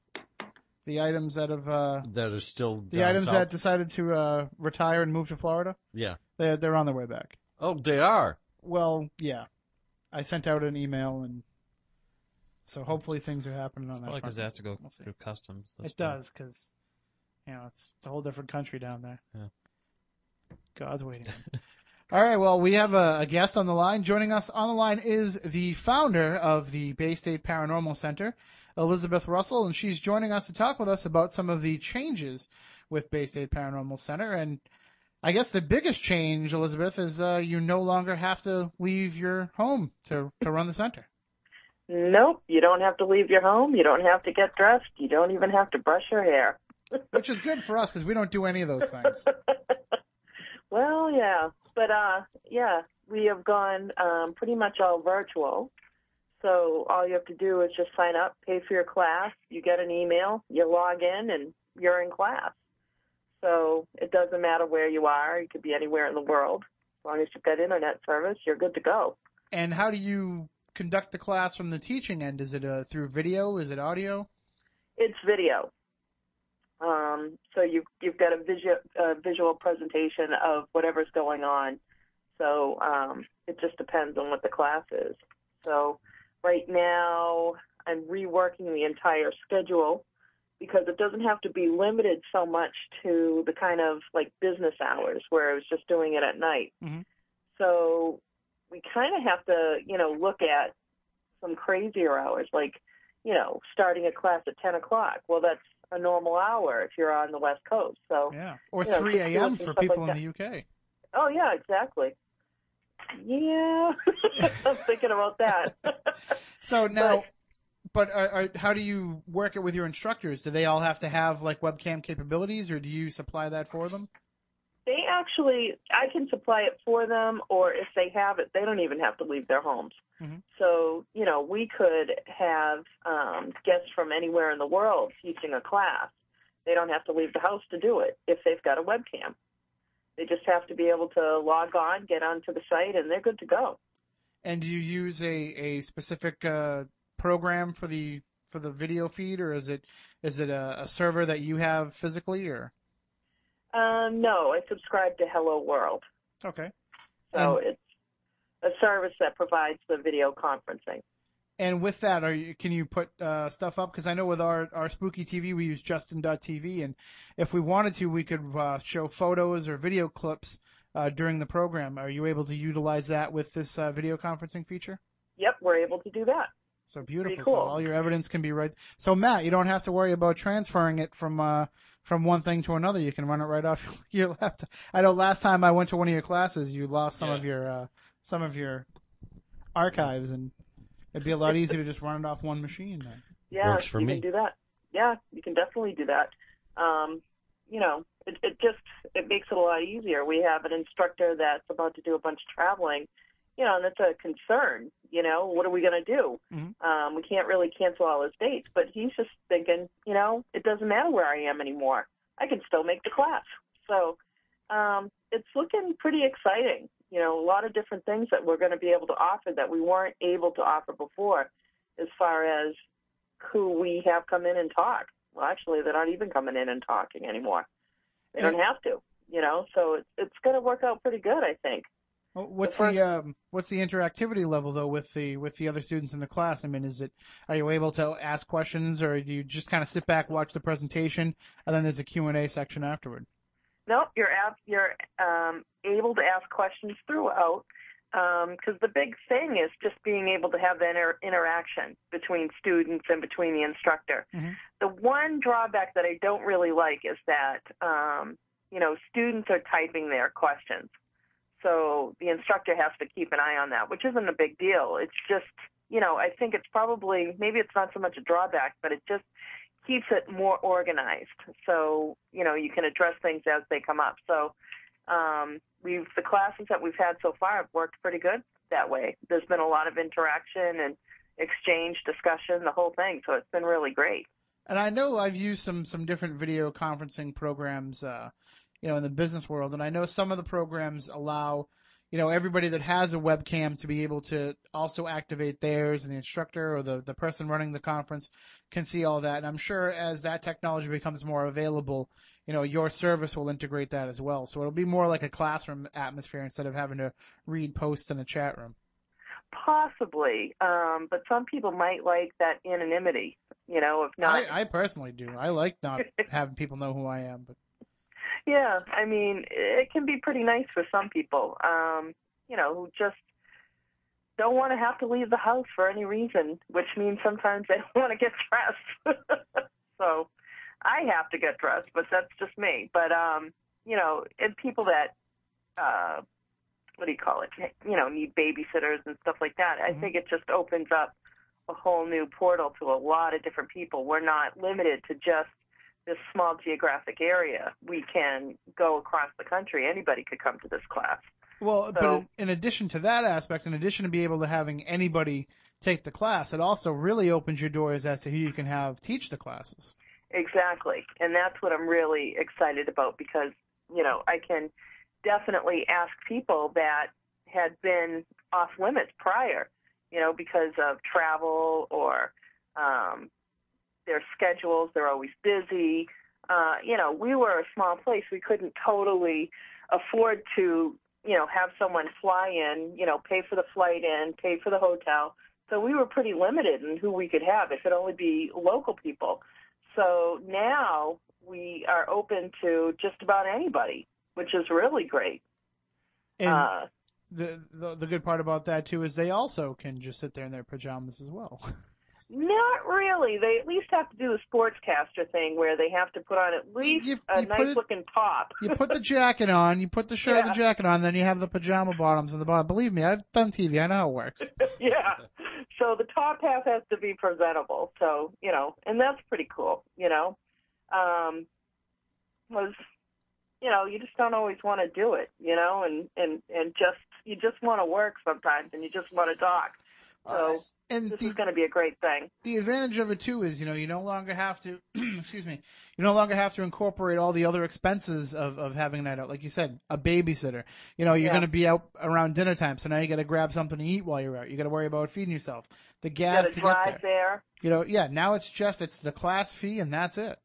the items that have uh, That are still the down items south. that decided to uh, retire and move to Florida, Yeah. they're they're on their way back. Oh, they are. Well, yeah, I sent out an email and so hopefully things are happening on that. Probably because front. it has to go We'll see. through customs. That's It why. does because you know it's it's a whole different country down there. Yeah. God's waiting. All right, well, we have a, a guest on the line. Joining us on the line is the founder of the Bay State Paranormal Center, Elizabeth Russell, and she's joining us to talk with us about some of the changes with Bay State Paranormal Center. And I guess the biggest change, Elizabeth, is uh, you no longer have to leave your home to to run the center. Nope, you don't have to leave your home. You don't have to get dressed. You don't even have to brush your hair. which is good for us because we don't do any of those things. Well, yeah, but uh, yeah, we have gone um, pretty much all virtual. So all you have to do is just sign up, pay for your class. You get an email, you log in, and you're in class. So it doesn't matter where you are. You could be anywhere in the world. As long as you've got internet service, you're good to go. And how do you conduct the class from the teaching end? Is it uh, through video? Is it audio? It's video. Um, so you've you've got a visual, uh, visual presentation of whatever's going on. So um, it just depends on what the class is. So right now I'm reworking the entire schedule because it doesn't have to be limited so much to the kind of like business hours where I was just doing it at night. Mhm. So we kind of have to, you know, look at some crazier hours, like, you know, starting a class at 10 o'clock. Well, that's a normal hour if you're on the West Coast. So, Yeah. Or you know, 3 a.m. for people like in the UK. oh yeah, exactly. Yeah, I'm thinking about that. So now, but, are, are, how do you work it with your instructors? Do they all have to have like webcam capabilities, or do you supply that for them? Actually, I can supply it for them, or if they have it, they don't even have to leave their homes. Mhm. So, you know, we could have um, guests from anywhere in the world teaching a class. They don't have to leave the house to do it if they've got a webcam. They just have to be able to log on, get onto the site, and they're good to go. And do you use a a specific uh, program for the for the video feed, or is it is it a, a server that you have physically, or Um, no, I subscribe to Hello World. okay? So And- it's a service that provides the video conferencing. And with that, are you, can you put uh, stuff up? Because I know with our, our spooky TV, we use Justin.tv, and if we wanted to, we could uh, show photos or video clips uh, during the program. Are you able to utilize that with this uh, video conferencing feature? Yep, we're able to do that. So beautiful. Cool. So all your evidence can be right. So Matt, you don't have to worry about transferring it from uh, from one thing to another. You can run it right off your laptop. I know last time I went to one of your classes, you lost some Yeah. of your uh, some of your archives, and It'd be a lot easier to just run it off one machine then. Yeah, Works for you me. can do that. Yeah, you can definitely do that. Um, you know, it, it just it makes it a lot easier. We have an instructor that's about to do a bunch of traveling, you know, and it's a concern. You know, what are we going to do? Mhm. Um, we can't really cancel all his dates, but he's just thinking, you know, it doesn't matter where I am anymore. I can still make the class. So um, it's looking pretty exciting. You know, a lot of different things that we're going to be able to offer that we weren't able to offer before, as far as who we have come in and talk. Well, actually, they're not even coming in and talking anymore. They don't have to. You know, so it's it's going to work out pretty good, I think. What's first- the um, what's the interactivity level though with the with the other students in the class? I mean, is it are you able to ask questions or do you just kind of sit back, watch the presentation, and then there's a Q and A section afterward? No, you're ab- you're um, able to ask questions throughout because the big thing is just being able to have that inter- interaction between students and between the instructor. Mhm. The one drawback that I don't really like is that um, you know students are typing their questions, so the instructor has to keep an eye on that, which isn't a big deal. It's just you know I think it's probably maybe it's not so much a drawback, but it just keeps it more organized. So you know you can address things as they come up. So um, we've the classes that we've had so far have worked pretty good that way. There's been a lot of interaction and exchange discussion the whole thing. So it's been really great. And I know I've used some some different video conferencing programs, uh, you know, in the business world, and I know some of the programs allow, you know, everybody that has a webcam to be able to also activate theirs, and the instructor or the the person running the conference can see all that. And I'm sure as that technology becomes more available, you know, your service will integrate that as well. So it'll be more like a classroom atmosphere instead of having to read posts in a chat room. possibly um, but some people might like that anonymity you know if not I, I personally do. I like not having people know who I am, but Yeah, I mean, it can be pretty nice for some people, um, you know, who just don't want to have to leave the house for any reason, which means sometimes they don't want to get dressed. so I have to get dressed, but that's just me. But, um, you know, and people that, uh, what do you call it? You know, need babysitters and stuff like that. I think it just opens up a whole new portal to a lot of different people. We're not limited to just this small geographic area. We can go across the country. Anybody could come to this class. Well, but So- in, in addition to that aspect, in addition to be able to having anybody take the class, it also really opens your doors as to who you can have teach the classes. Exactly. And that's what I'm really excited about because, you know, I can definitely ask people that had been off limits prior, you know, because of travel or um, their schedules. They're always busy. Uh, you know, we were a small place. We couldn't totally afford to, you know, have someone fly in, you know, pay for the flight in, pay for the hotel. So we were pretty limited in who we could have. It could only be local people. So now we are open to just about anybody, which is really great. And Uh, the, the the good part about that too is they also can just sit there in their pajamas as well. not really. They at least have to do the sportscaster thing where they have to put on at least You- a you put nice it- looking top. you put the jacket on, you put the shirt and the jacket on, then you have the pajama bottoms on the bottom. Believe me, I've done TV. I know how it works. yeah. So the top half has to be presentable. So, you know, and that's pretty cool, you know. Um was you know, you just don't always want to do it, you know, and and and just you just want to work sometimes and you just want to talk. So and this the- is going to be a great thing. the advantage of it too is you know you no longer have to excuse me you no longer have to incorporate all the other expenses of of having a night out like you said a babysitter you know you're Yeah. going to be out around dinner time so now you got to grab something to eat while you're out you got to worry about feeding yourself the gas got to to get there there. you know yeah now it's just it's the class fee and that's it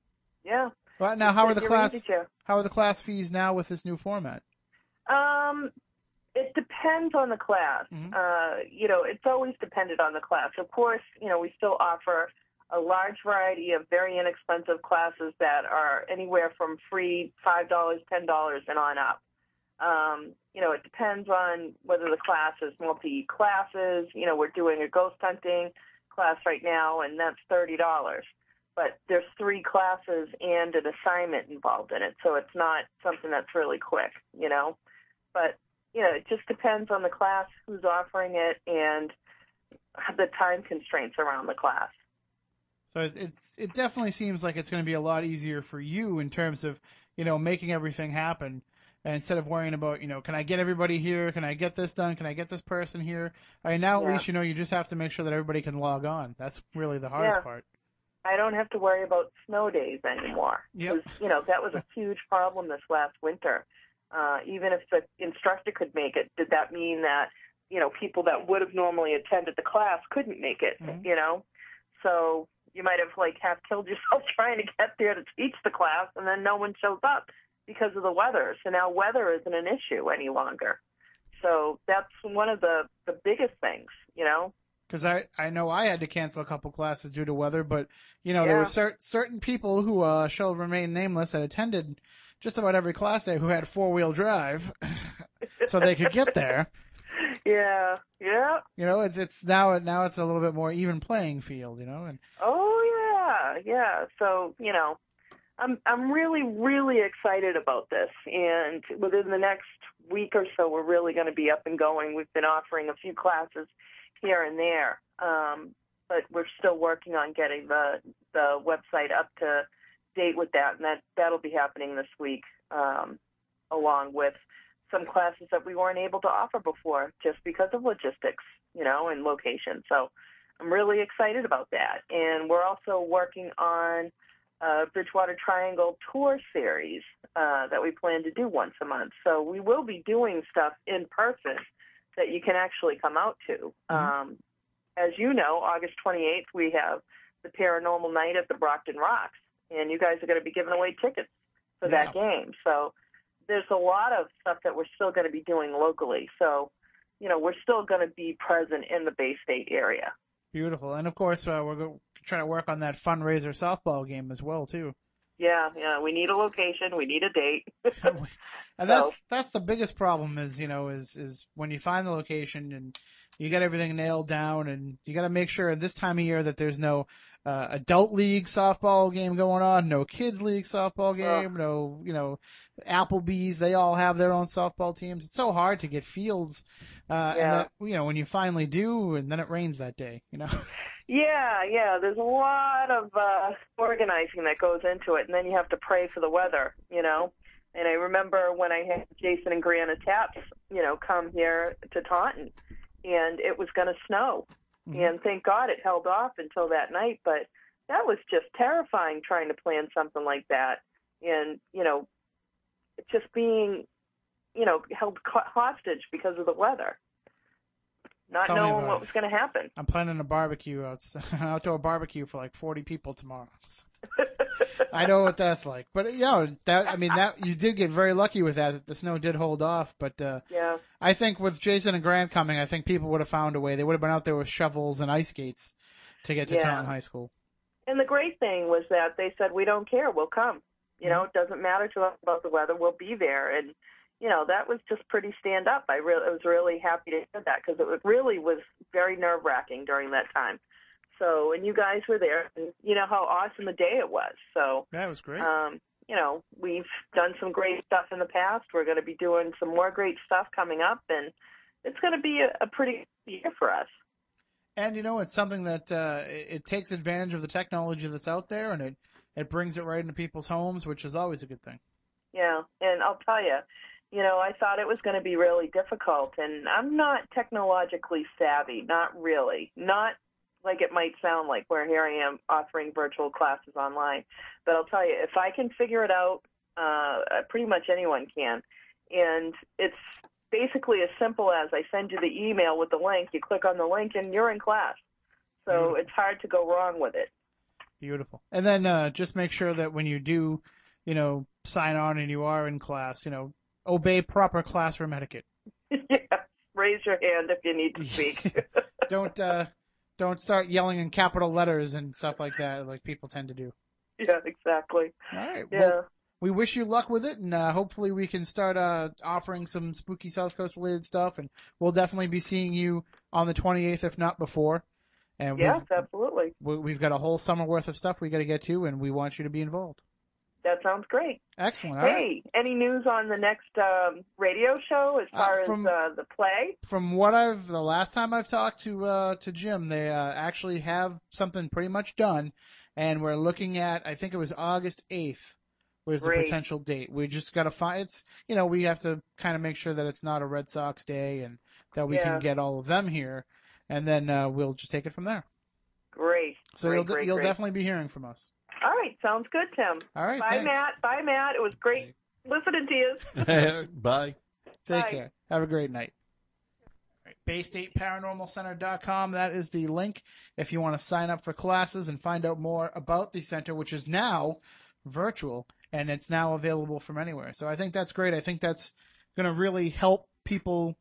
Yeah. well now how are the class how are the class fees now with this new format Um, it depends on the class. Mhm. Uh, you know, it's always dependent on the class. Of course, you know, we still offer a large variety of very inexpensive classes that are anywhere from free five dollars, ten dollars, and on up. Um, you know, it depends on whether the class is multi classes. You know, we're doing a ghost hunting class right now, and that's thirty dollars. But there's three classes and an assignment involved in it, so it's not something that's really quick. You know, but you know, it just depends on the class who's offering it and the time constraints around the class. So it's, it's it definitely seems like it's going to be a lot easier for you in terms of you know making everything happen. Instead of worrying about, you know, can I get everybody here? Can I get this done? Can I get this person here? I mean, now at Yeah. least you know you just have to make sure that everybody can log on. That's really the hardest Yeah. part. I don't have to worry about snow days anymore. Yep. You know, that was a huge problem this last winter. Uh, even if the instructor could make it, did that mean that, you know, people that would have normally attended the class couldn't make it, Mhm. you know? So you might have like half killed yourself trying to get there to teach the class and then no one shows up because of the weather. So now weather isn't an issue any longer. So that's one of the, the biggest things, you know? Because I I know I had to cancel a couple classes due to weather, but you know there were cer- certain people who uh, shall remain nameless that attended just about every class day who had four wheel drive, so they could get there. Yeah, yeah. You know, it's it's now now it's a little bit more even playing field. You know, and Oh yeah, yeah. So you know, I'm I'm really really excited about this, and within the next week or so, we're really going to be up and going. We've been offering a few classes here and there, um, but we're still working on getting the the website up to date with that, and that that'll be happening this week, um, along with some classes that we weren't able to offer before just because of logistics, you know, and location. So I'm really excited about that. And we're also working on a Bridgewater Triangle tour series uh, that we plan to do once a month. So we will be doing stuff in person that you can actually come out to. Um, as you know, August 28th, we have the Paranormal Night at the Brockton Rocks, and you guys are going to be giving away tickets for that game. So there's a lot of stuff that we're still going to be doing locally. So, you know, we're still going to be present in the Bay State area. beautiful. And of course, uh, we're trying to work on that fundraiser softball game as well too. Yeah, yeah, we need a location, we need a date. And that's that's the biggest problem is you know is is when you find the location and you get everything nailed down and you got to make sure at this time of year that there's no uh, adult league softball game going on, no kids league softball game, no you know Applebee's they all have their own softball teams. It's so hard to get fields, uh, and Yeah. that, you know when you finally do and then it rains that day, you know. Yeah, yeah, there's a lot of uh organizing that goes into it and then you have to pray for the weather, you know. And I remember when I had Jason and Brianna TAPS, you know, come here to Taunton and it was going to snow. Mm-hmm. And thank God it held off until that night, but that was just terrifying trying to plan something like that and, you know, just being, you know, held hostage because of the weather. Not Tell knowing what it. was going to happen. I'm planning a barbecue out outdoor barbecue for like 40 people tomorrow. I know what that's like, but know that I mean that you did get very lucky with that. The snow did hold off, but uh, Yeah. I think with Jason and Grant coming, I think people would have found a way. They would have been out there with shovels and ice skates to get to Yeah. Taunton High School. And the great thing was that they said, we don't care, we'll come. You know, it doesn't matter to us about the weather, we'll be there. And, you know, that was just pretty stand up. I really I was really happy to hear that because it really was very nerve wracking during that time. So, and you guys were there, and you know how awesome the day it was. So, That was great. um, you know, we've done some great stuff in the past. We're going to be doing some more great stuff coming up, and it's going to be a, a pretty good year for us. And you know, it's something that uh, it, it takes advantage of the technology that's out there, and it it brings it right into people's homes, which is always a good thing. Yeah, and I'll tell you, you know, I thought it was going to be really difficult, and I'm not technologically savvy, not really, not like it might sound like. Where here I am offering virtual classes online, but I'll tell you, if I can figure it out, uh, pretty much anyone can, and it's basically as simple as I send you the email with the link. You click on the link, and you're in class. So it's hard to go wrong with it. Beautiful. And then uh, just make sure that when you do, you know, sign on and you are in class, you know, obey proper classroom etiquette. yeah, raise your hand if you need to speak. don't uh, don't start yelling in capital letters and stuff like that, like people tend to do. yeah, exactly. All right. Yeah. Well, we wish you luck with it, and uh, hopefully we can start uh, offering some spooky South Coast related stuff, and we'll definitely be seeing you on the 28th, if not before. And Yes, we've, absolutely. we- we've got a whole summer worth of stuff we got to get to, and we want you to be involved. That sounds great. Excellent. All right. Hey, any news on the next um, radio show as Uh, far from- as uh, the play? From what I've the last time I've talked to uh, to Jim, they uh, actually have something pretty much done, and we're looking at I think it was August eighth was the potential date. We just got to find it's you know we have to kind of make sure that it's not a Red Sox day and that we Yeah. can get all of them here, and then uh, we'll just take it from there. Great. So great, you'll great, you'll great. definitely be hearing from us. All right, sounds good, Tim. All right. Bye, thanks. Matt. Bye, Matt. It was great listening to you. Bye. Take Bye. care. Have a great night. All right, BayStateParanormalCenter.com. That is the link if you want to sign up for classes and find out more about the center, which is now virtual and it's now available from anywhere. So I think that's great. I think that's going to really help people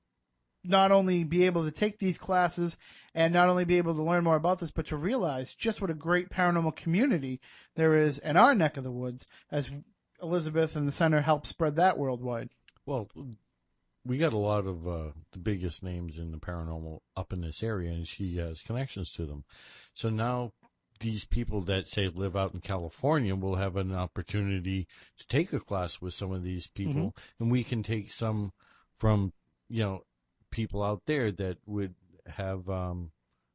not only be able to take these classes and not only be able to learn more about this, but to realize just what a great paranormal community there is in our neck of the woods as Elizabeth and the center help spread that worldwide. Well, we got a lot of uh, the biggest names in the paranormal up in this area, and she has connections to them. So now these people that say live out in California will have an opportunity to take a class with some of these people, and we can take some from you know people out there that would have um,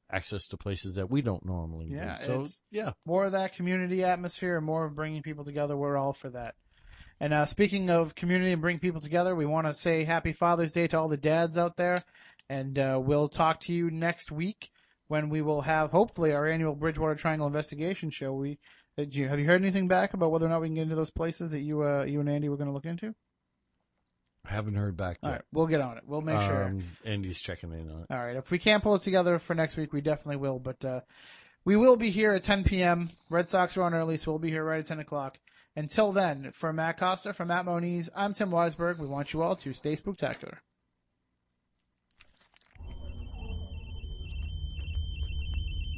access to places that we don't normally. do. Yeah, So yeah, more of that community atmosphere and more of bringing people together. We're all for that. And uh, speaking of community and bring people together, we want to say Happy Father's Day to all the dads out there. And uh, we'll talk to you next week when we will have hopefully our annual Bridgewater Triangle investigation show. We did you have you heard anything back about whether or not we can get into those places that you uh, you and Andy were going to look into? Haven't heard back All yet. right, we'll get on it. We'll make sure. Um, Andy's checking in on it. All right. If we can't pull it together for next week, we definitely will. But uh, we will be here at 10 p.m. Red Sox are on early, so we'll be here right at 10 o'clock. Until then, for Matt Costa, from Matt Moniz, I'm Tim Weisberg. We want you all to stay spooktacular.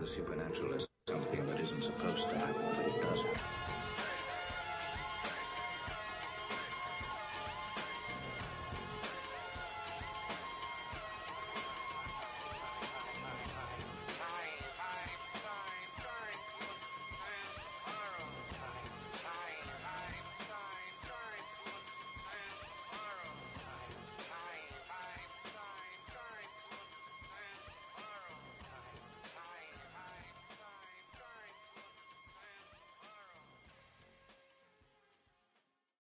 The supernatural is something that isn't supposed to happen, but it does